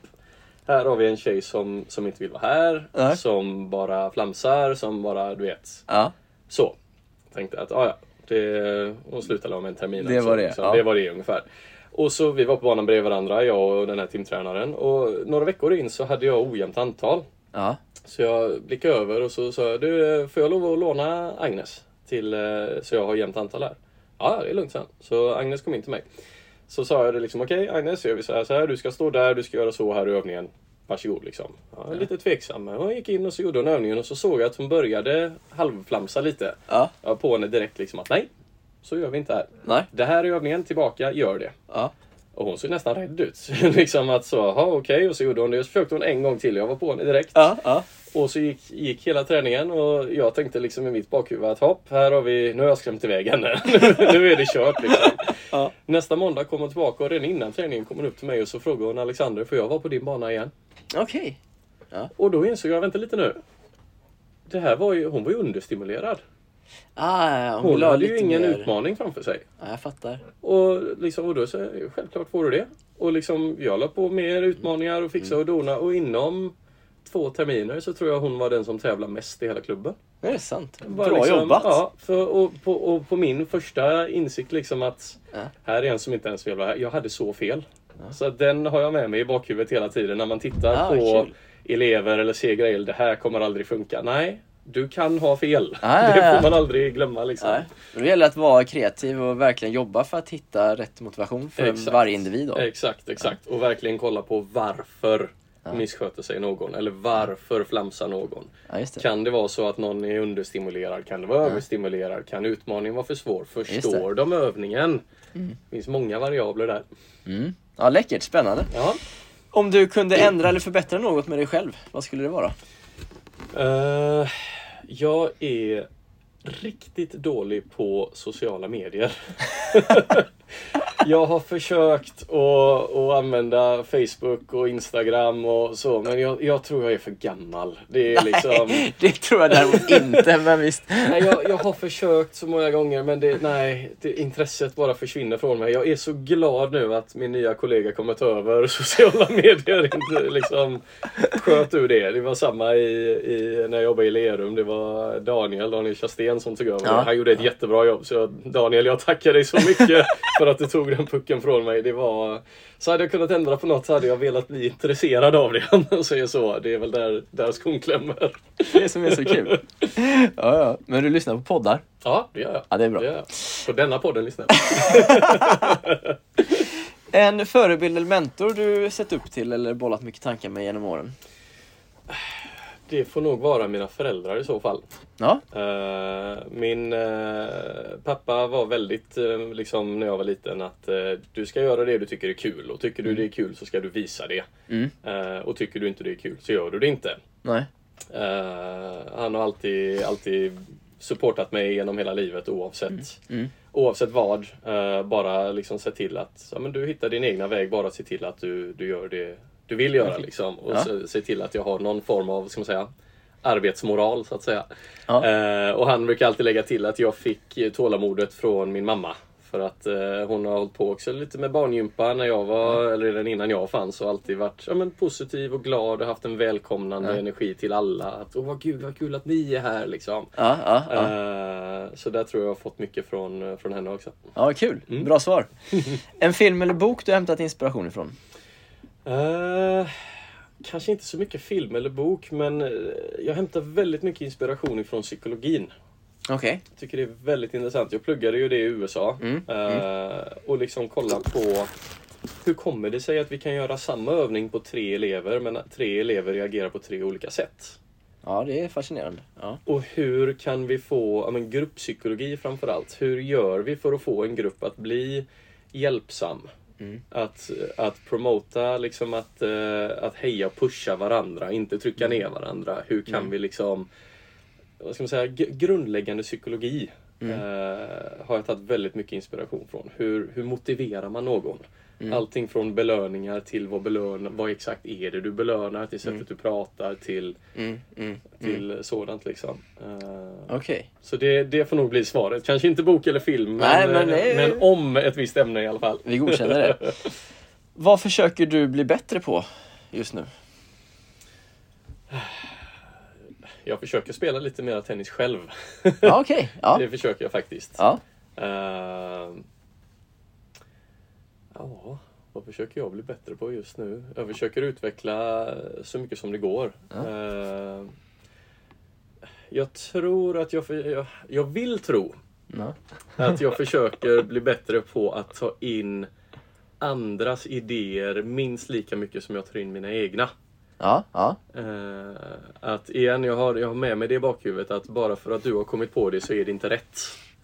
här har vi en tjej som, som inte vill vara här, Nej. som bara flamsar, som bara, du vet, Ja. så. Tänkte att, ah, ja, det, hon slutade om en termin. Det var det, liksom. ja. Det var det ungefär. Och så vi var på banan bredvid varandra, jag och den här timtränaren. Och några veckor in så hade jag ojämnt antal. Ja. Så jag blickade över och så sa jag, du, får jag lov att låna Agnes? Till, eh, så jag har jämnt antal här. Ja, det är lugnt sen. Så Agnes kom in till mig. Så sa jag det liksom, okej Agnes, gör vi så här, så här, du ska stå där, du ska göra så här i övningen. Varsågod liksom. Ja, lite tveksam. Men hon gick in och så gjorde hon övningen och så såg jag att hon började halvflamsa lite. Ja. Jag var på henne direkt liksom att nej, så gör vi inte här. Nej. Det här är övningen, tillbaka, gör det. Ja. Och hon såg nästan rädd ut. liksom att så, okej. Och så gjorde hon det. Och så försökte hon en gång till. Jag var på henne direkt. Ja. Ja. Och så gick, gick hela träningen och jag tänkte liksom i mitt bakhuvud att hopp, här har vi, nu har jag skrämt iväg henne. nu är det kört liksom. Ja. Nästa måndag kom hon tillbaka och redan innan träningen kom hon upp till mig och så frågade hon Alexander, får jag vara på din bana igen? Okej. Och då insåg jag, vänta lite nu. Det här var ju, hon var ju understimulerad. Ah, hon, Hon hade ju ingen mer... utmaning framför sig. Ja, jag fattar. Och, liksom, och då jag, självklart får du det. Och liksom, jag la på mer utmaningar och fixa och dona och inom två terminer så tror jag hon var den som tävlar mest i hela klubben. Det är sant. Bara Bra liksom, jobbat. Ja, för, och, på, och på min första insikt liksom att Ja. här är en som inte ens vill vara här. Jag hade så fel. Så att den har jag med mig i bakhuvudet hela tiden när man tittar Ah, på kul. elever eller ser grejer. Det här kommer aldrig funka. Nej, du kan ha fel. Ah, ja, det ja. får man aldrig glömma liksom. Nej. Då gäller det att vara kreativ och verkligen jobba för att hitta rätt motivation för Exakt. varje individ. Då. Exakt, exakt. Och verkligen kolla på varför missköter sig någon. Eller varför flamsar någon. Ja, just det. Kan det vara så att någon är understimulerad? Kan det vara överstimulerad? Kan utmaningen vara för svår? Förstår de övningen? Det finns många variabler där. Mm. Ja, läckert. Spännande. Ja. Om du kunde ändra eller förbättra något med dig själv, vad skulle det vara? Eh, jag är riktigt dålig på sociala medier. jag har försökt att, att använda Facebook och Instagram och så, men jag, jag tror jag är för gammal. Det är liksom... Nej, det tror jag däremot inte, men visst. Nej, jag, jag har försökt så många gånger men det, nej, det, intresset bara försvinner från mig. Jag är så glad nu att min nya kollega kommer ta över sociala medier. Inte liksom sköt ur det. Det var samma i, i, när jag jobbade i Lerum. Det var Daniel, Daniel Chastén som tog över. Ja. Han gjorde ett jättebra jobb. Så jag, Daniel, jag tackar dig så mycket för att du tog den pucken från mig. Det var... Så hade jag kunnat ändra på något så hade jag velat bli intresserad av det. Man säger så. Det är väl där, där skon klämmer. Det som är så kul. Ja, ja. Men du lyssnar på poddar? Ja, det gör jag. Ja, det är bra. jag. På denna podden lyssnar jag. En förebild eller mentor du sett upp till eller bollat mycket tankar med genom åren? Det får nog vara mina föräldrar i så fall. Ja, Eh, min eh, pappa var väldigt, uh, liksom när jag var liten, att eh, du ska göra det du tycker är kul. Och tycker du det är kul så ska du visa det. Mm. Eh, och tycker du inte det är kul så gör du det inte. nej. Eh, han har alltid, alltid supportat mig genom hela livet oavsett, Mm. oavsett vad. Eh, bara liksom se till att ja, men du hittar din egna väg. Bara se till att du, du gör det du vill göra. Liksom. Och Ja. se, se till att jag har någon form av, ska man säga, arbetsmoral så att säga. Ja. Eh, och han brukar alltid lägga till att jag fick eh, tålamodet från min mamma. För att eh, hon har hållit på också lite med barngympa när jag var, eller redan innan jag fanns och alltid varit ja, men, positiv och glad och haft en välkomnande Ja. energi till alla. Att åh vad gud vad kul att ni är här liksom. Ja, ja, ja. Eh, så där tror jag jag har fått mycket från, eh, från henne också. ja kul. Mm. Bra svar. En film eller bok du hämtat inspiration ifrån? Eh, kanske inte så mycket film eller bok men eh, jag hämtar väldigt mycket inspiration ifrån psykologin. Okej. Jag tycker det är väldigt intressant. Jag pluggade ju det i USA. Mm, eh, och liksom kolla på hur kommer det sig att vi kan göra samma övning på tre elever men att tre elever reagerar på tre olika sätt? Ja, det är fascinerande. Ja. Och hur kan vi få, ja, men grupppsykologi framförallt, hur gör vi för att få en grupp att bli hjälpsam? Mm. Att, att promota, liksom att, eh, att heja och pusha varandra, inte trycka ner varandra. Hur kan Mm. vi liksom, vad ska man säga, grundläggande psykologi Mm. eh, har jag tagit väldigt mycket inspiration från. Hur, hur motiverar man någon? Mm. Allting från belöningar till vad, belön, vad exakt är det du belönar, till sättet Mm. du pratar, till, Mm, mm, till mm. sådant liksom. Eh, Okej. så det, det får nog bli svaret. Kanske inte bok eller film, Nej, men, men är- men om ett visst ämne i alla fall. Vi godkänner det. Vad försöker du bli bättre på just nu? Jag försöker spela lite mer tennis själv. Ja, okej. Ja. Det försöker jag faktiskt. Ja. Eh, ja, vad försöker jag bli bättre på just nu? Jag försöker utveckla så mycket som det går. Ja. Eh, jag tror att jag, jag, jag vill tro Ja. att jag försöker bli bättre på att ta in andras idéer minst lika mycket som jag tar in mina egna. Ja. Ja. Eh, att igen, jag har, jag har med mig det i bakhuvudet att bara för att du har kommit på det så är det inte rätt.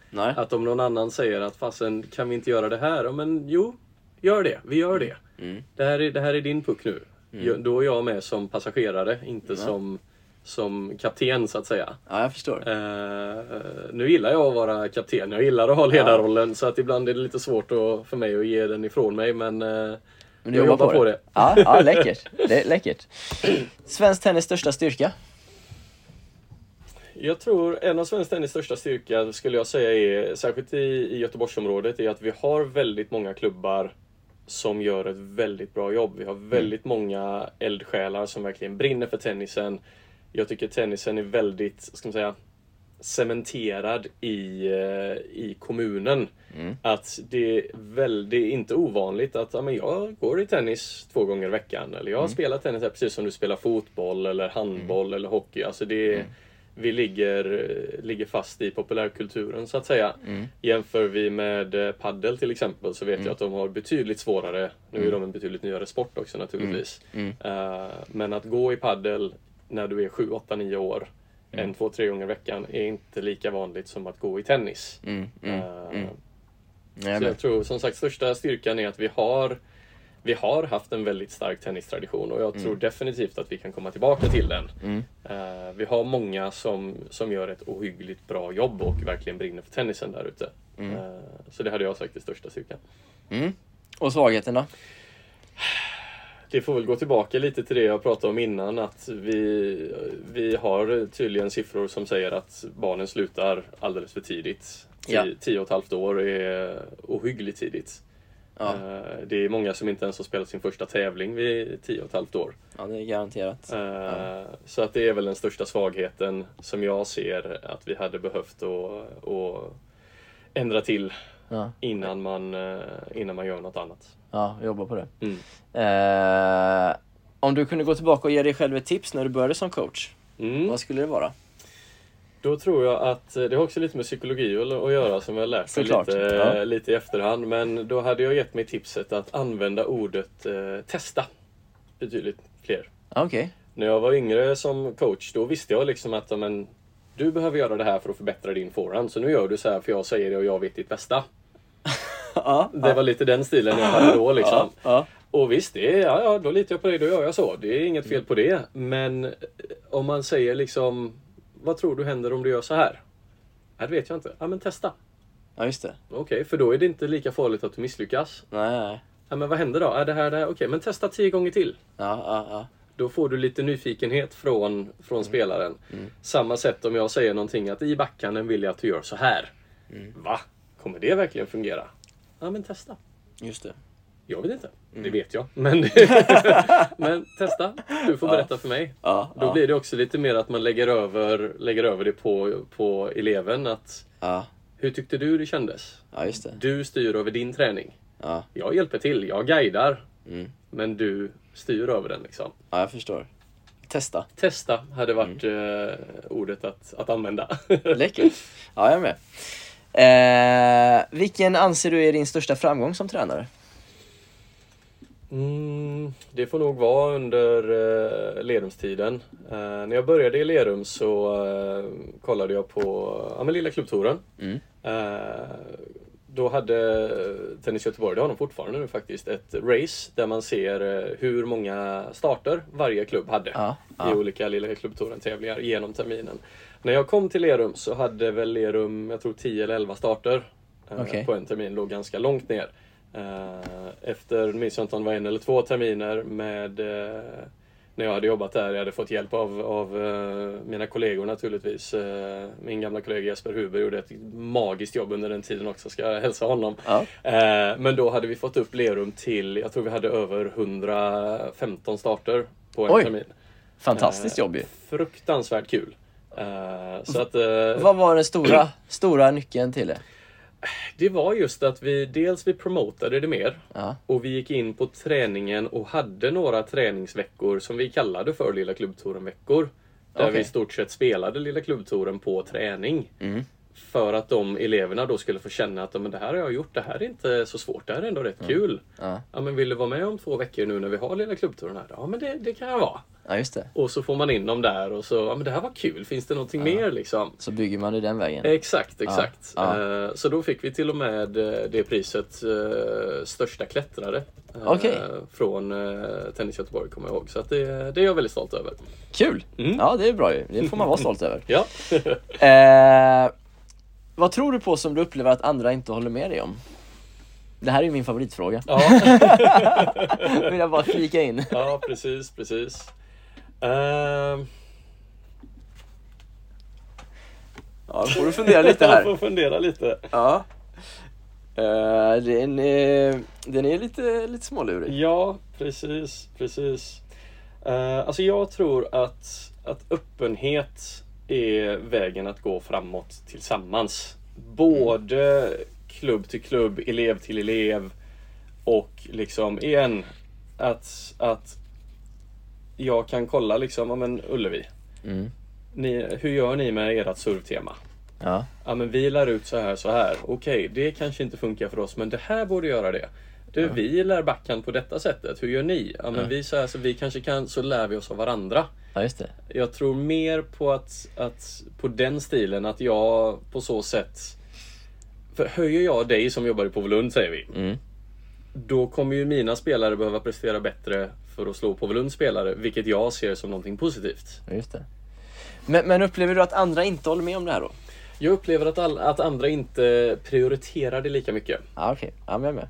Nej. Att om någon annan säger att fasen kan vi inte göra det här? Ja, men jo, gör det. Vi gör det. Mm. Det här är, det här är din puck nu. Jag- Då är jag med som passagerare, inte Ja. som, som kapten så att säga. Ja, jag förstår. Eh, nu gillar jag att vara kapten, jag gillar att ha ledarrollen så att ibland är det lite svårt att, för mig att ge den ifrån mig men, eh, Men du jag jobbar, jobbar på det. Ja, ja, läckert. Det är läckert. Svensk tennis största styrka? Jag tror en av svensk tennis största styrka skulle jag säga är, särskilt i, i Göteborgsområdet, är att vi har väldigt många klubbar som gör ett väldigt bra jobb. Vi har väldigt många eldsjälar som verkligen brinner för tennisen. Jag tycker tennisen är väldigt, ska man säga, cementerad i, eh, i kommunen. Mm. Att det är väldigt, inte ovanligt att ja, men jag går i tennis två gånger i veckan. Eller jag spelar tennis här precis som du spelar fotboll eller handboll eller hockey. Alltså det är, Vi ligger, ligger fast i populärkulturen så att säga. Mm. Jämför vi med eh, paddel till exempel så vet jag att de har betydligt svårare. Nu är de en betydligt nyare sport också naturligtvis. Mm. Eh, men att gå i paddel när du är 7, 8, 9 år en, två, tre gånger i veckan är inte lika vanligt som att gå i tennis. Mm. Mm. Mm. Är så jag tror som sagt största styrkan är att vi har vi har haft en väldigt stark tennistradition och jag tror definitivt att vi kan komma tillbaka till den. Mm. Eh, vi har många som, som gör ett ohyggligt bra jobb och verkligen brinner för tennisen där ute. Mm. Eh, så det hade jag sagt är största styrkan. Mm. Och svagheten då? Det får väl gå tillbaka lite till det jag pratade om innan att vi, vi har tydligen siffror som säger att barnen slutar alldeles för tidigt. Ja. Tio, tio och ett halvt år är ohyggligt tidigt. Ja, Eh, Det är många som inte ens har spelat sin första tävling vid tio och ett halvt år. ja det är garanterat. Eh, Så att det är väl den största svagheten som jag ser att vi hade behövt att, att ändra till Ja, innan man, eh, innan man gör något annat. ja jobba på det. Mm. Eh, om du kunde gå tillbaka och ge dig själv ett tips när du började som coach, Mm. vad skulle det vara? Då tror jag att eh, det har också lite med psykologi att göra som jag lärt mig lite, ja. lite i efterhand. Men då hade jag gett mig tipset att använda ordet eh, testa betydligt fler. Okej. När jag var yngre som coach då visste jag liksom att ja, men, du behöver göra det här för att förbättra din forehand. Så nu gör du så här för jag säger det och jag vet ditt bästa. Ja, Det var lite den stilen jag hade då liksom. Och visst, det är, ja, ja, då litar jag på dig, då gör jag så. Det är inget fel på det. Men eh, om man säger liksom, vad tror du händer om du gör så här? Ja, det vet jag inte. Ja, men testa. ja just det. Okej, för då är det inte lika farligt att du misslyckas. Nej, nej. Ja, men vad händer då? Ja, det här, det här. Okej, men testa tio gånger till. Ja, ja, ja. Då får du lite nyfikenhet från, från spelaren. Samma sätt om jag säger någonting att i backhanden vill jag att du gör så här. Va? Kommer det verkligen fungera? Ja, men testa. Just det. Jag vet inte. Det vet jag. Men, men testa. Du får berätta för mig. Ja, Då ja, blir det också lite mer att man lägger över, lägger över det på, på eleven. Att, ja, hur tyckte du det kändes? ja. Du styr över din träning. Ja, Jag hjälper till, jag guidar. mm. Men du styr över den liksom. ja jag förstår. Testa. Testa hade varit eh, ordet att, att använda. Läckert. Ja, jag är med. Eh, vilken anser du är din största framgång som tränare? Mm, det får nog vara under eh, Lerumstiden. Eh, när jag började i Lerum så eh, kollade jag på ja, men Lilla Klubbtouren. Mm. Eh, då hade Tennis Göteborg, det har de fortfarande nu faktiskt, ett race där man ser eh, hur många starter varje klubb hade Ja, i ja. olika Lilla Klubbtouren tävlingar genom terminen. När jag kom till Lerum så hade väl Lerum, jag tror 10 eller 11 starter eh, Okej. på en termin, låg ganska långt ner. Eh, Efter, minns jag inte om det var en eller två terminer med eh, när jag hade jobbat där. Jag hade fått hjälp av, av eh, mina kollegor naturligtvis. Min gamla kollega Jesper Huber gjorde ett magiskt jobb under den tiden också, ska jag hälsa honom. Ja. Men då hade vi fått upp Lerum till, jag tror vi hade över 115 starter på en Oj. termin. Fantastiskt jobb ju. Fruktansvärt kul. Så att Vad var den stora, stora nyckeln till det? Det var just att vi dels vi promotade det mer Ja, och vi gick in på träningen och hade några träningsveckor som vi kallade för Lilla Klubbtouren-veckor. Där Okej. vi i stort sett spelade Lilla Klubbtouren på träning. Mm. För att de eleverna då skulle få känna att men det här har jag gjort, det här är inte så svårt, det här är ändå rätt kul. ja, Ja men vill du vara med om två veckor nu när vi har Lilla Klubbtouren här? Ja men det, det kan jag vara. ja just det. Och så får man in dem där och så, ja men det här var kul, finns det någonting mer liksom? Så bygger man det den vägen. Exakt, exakt. ja. Eh, Så då fick vi till och med eh, det priset eh, största klättrare. Okej. Från Tennis Göteborg kommer jag ihåg. Så det, det är jag väldigt stolt över. Kul! Mm. Ja, det är bra ju. Det får man vara stolt över. Ja. Eh, vad tror du på som du upplever att andra inte håller med dig om? Det här är min favoritfråga. ja. Vill jag bara flika in. ja, precis, precis. Ehm, Ja, då får du fundera lite Jag här. får fundera lite. Ja. Eh, den, är, den är lite, lite smålurig. Ja, precis, precis. Eh, alltså jag tror att, att öppenhet är vägen att gå framåt tillsammans. Både klubb till klubb, elev till elev och liksom igen att, att jag kan kolla liksom, ja men Ullevi, Mm. ni, hur gör ni med ert surftema? Ja. Ja men vi lär ut så här så här. Okej, det kanske inte funkar för oss men det här borde göra det. Du, vi lär backhand på detta sättet. Hur gör ni? Ja men Ja. vi så här så vi kanske kan, så lär vi oss av varandra. ja, just det. Jag tror mer på att, att på den stilen att jag på så sätt för höjer jag dig som jobbar i Påvelund säger vi. Mm. Då kommer ju mina spelare behöva prestera bättre för att slå Påvelunds spelare. Vilket jag ser som någonting positivt. Ja, just det. Men, men upplever du att andra inte håller med om det här då? Jag upplever att, all, att andra inte prioriterar det lika mycket. Ja, okej. Ja, men jag är med.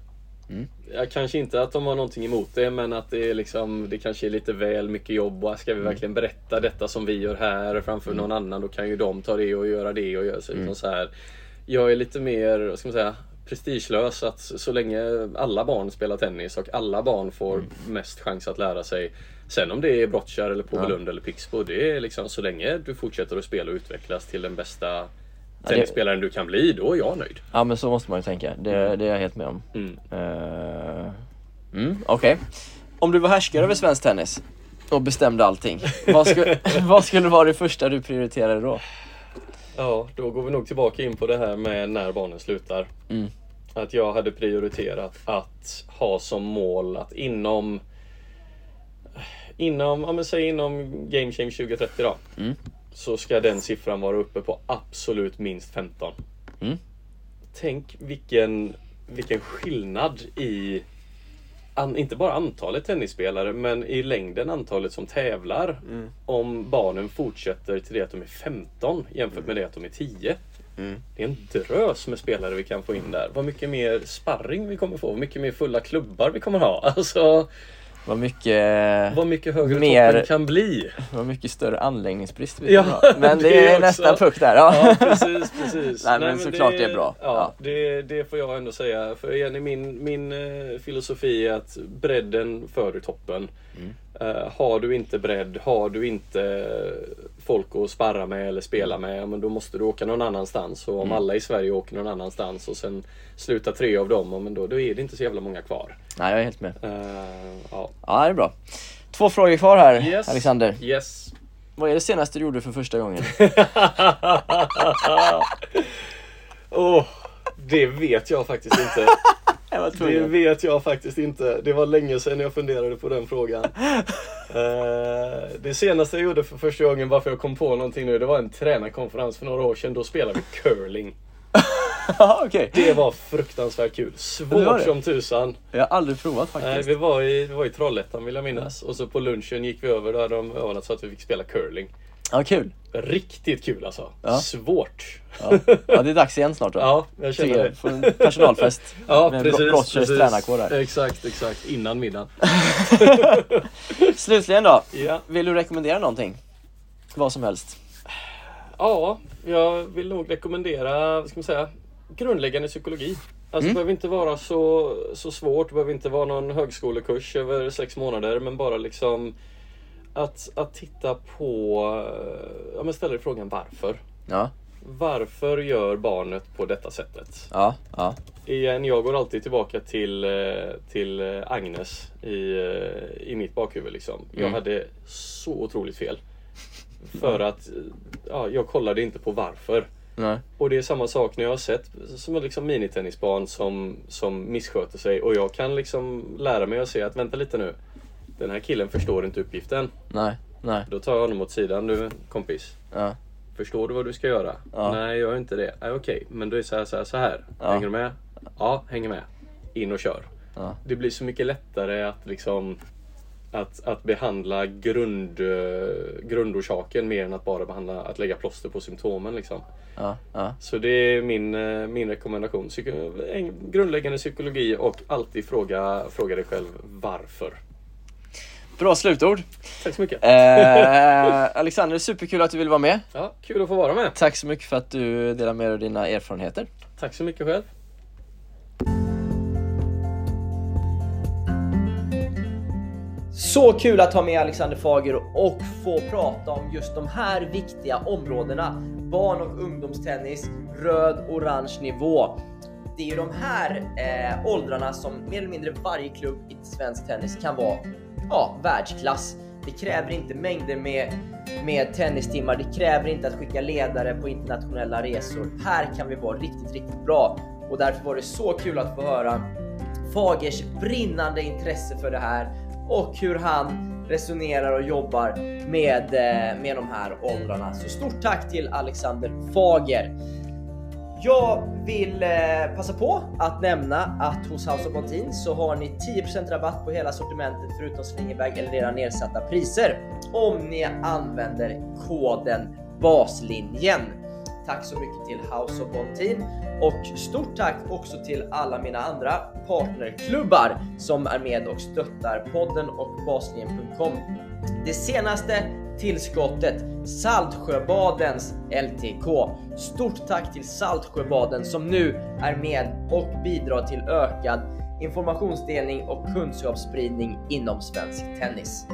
Ja, kanske inte att de har någonting emot det men att det är liksom Det kanske är lite väl mycket jobb och ska vi verkligen berätta detta som vi gör här framför någon annan då kan ju de ta det och göra det och göra så, liksom så här. Jag är lite mer, vad ska man säga prestigelös att så länge alla barn spelar tennis och alla barn får mest chans att lära sig. Sen om det är Brottkärr eller Påvelund eller Pixbo det är liksom så länge du fortsätter att spela och utvecklas till den bästa tennisspelaren du kan bli, då är jag nöjd. Ja, men så måste man ju tänka. Det, det är jag helt med om. Mm. Uh, mm, Okej. Om du var härskare över svensk tennis och bestämde allting, vad, sku, vad skulle vara det första du prioriterade då? Ja, då går vi nog tillbaka in på det här med när barnen slutar. Mm. Att jag hade prioriterat att ha som mål att inom Inom, ja men säg inom Game Change 2030 då. Mm. Så ska den siffran vara uppe på absolut minst 15. Mm. Tänk vilken, vilken skillnad i an, inte bara antalet tennisspelare men i längden antalet som tävlar. Mm. Om barnen fortsätter till det att de är 15 jämfört med det att de är 10. Mm. Det är en drös med spelare vi kan få in där. Vad mycket mer sparring vi kommer få. Vad mycket mer fulla klubbar vi kommer ha. Alltså Vad mycket, vad mycket högre Mer- toppen kan bli. vad mycket större anläggningsbrist vi Ja. Men det, det är också. nästa puck där. Ja. Ja precis, precis. Nej, men såklart det är bra. Ja, Ja. Det, det får jag ändå säga. För igen, min, min eh, filosofi är att bredden före toppen. Mm. Eh, har du inte bredd, har du inte folk att sparra med eller spela med, ja, men då måste du åka någon annanstans. Och om Mm. alla i Sverige åker någon annanstans och sen slutar tre av dem, ja, men då, då är det inte så jävla många kvar. Nej, jag är helt med. Eh, ja. Ja, det är bra. Två frågor kvar här, Yes. Alexander. Yes. Vad är det senaste du gjorde för första gången? Åh, det vet jag faktiskt inte. Jag Det vet jag faktiskt inte. Det var länge sedan jag funderade på den frågan. Eh, det senaste jag gjorde för första gången, varför jag kom på någonting nu, det var en tränarkonferens för några år sedan. Då spelade vi curling. Okej. Det var fruktansvärt kul. Svårt det. som tusan. Jag har aldrig provat Nej, faktiskt. vi, var i, vi var i Trollhättan vill jag minnas. Och så på lunchen gick vi över där de övade så att vi fick spela curling. Ja, kul. Riktigt kul alltså. Ja. Svårt. Ja. ja, det är dags igen snart då. Ja, jag känner det. En personalfest. Ja, med precis. Brottchers tränarkår där. Exakt, exakt. Innan middagen. Slutligen då. Ja. Vill du rekommendera någonting? Vad som helst. Ja, jag vill nog rekommendera, ska man säga, grundläggande psykologi. Alltså det behöver inte vara så, så svårt, det behöver inte vara någon högskolekurs över sex månader, men bara liksom att, att titta på, eh, ja men ställa dig frågan varför. Ja, Varför gör barnet på detta sättet? ja, ja. Igen, jag går alltid tillbaka till, eh, till eh, Agnes i, i mitt bakhuvud. Liksom. Jag Mm. hade så otroligt fel. För att ja, jag kollade inte på varför. Nej. Och det är samma sak när jag har sett som liksom minitennisbarn som, som missköter sig och jag kan liksom lära mig att se att vänta lite nu. Den här killen förstår inte uppgiften. Nej, nej. Då tar jag honom åt sidan. Du kompis, Ja, Förstår du vad du ska göra? Ja. Nej, jag gör inte det. Nej, Okej, men då är så här, så här, så här. Ja. Hänger du med? Ja, hänger med. In och kör. ja. Det blir så mycket lättare att liksom att, att behandla grund, eh, grundorsaken mer än att bara behandla, att lägga plåster på symptomen. Liksom. ja, ja. Så det är min, eh, min rekommendation. Psyko, en grundläggande psykologi och alltid fråga, fråga dig själv varför. Bra slutord. Tack så mycket. Eh, Alexander, superkul att du vill vara med. Ja, kul att få vara med. Tack så mycket för att du delar med dig av dina erfarenheter. Tack så mycket själv. Så kul att ha med Alexander Fager och få prata om just de här viktiga områdena. Barn och ungdomstennis, röd, orange nivå. Det är ju de här eh, åldrarna som mer eller mindre varje klubb i svensk tennis kan vara ja, världsklass. Det kräver inte mängder med, med tennistimmar, det kräver inte att skicka ledare på internationella resor. Här kan vi vara riktigt, riktigt bra och därför var det så kul att få höra Fagers brinnande intresse för det här och hur han resonerar och jobbar med, eh, med de här åldrarna. Så stort tack till Alexander Fager. Jag vill eh, passa på att nämna att hos House of Bontin så har ni 10% rabatt på hela sortimentet förutom slingerbag eller era nedsatta priser om ni använder koden BASLINJEN. Tack så mycket till House of Bontin och stort tack också till alla mina andra partnerklubbar som är med och stöttar podden och baslinjen.com. Det senaste tillskottet Saltsjöbadens LTK. Stort tack till Saltsjöbaden som nu är med och bidrar till ökad informationsdelning och kunskapsspridning inom svensk tennis.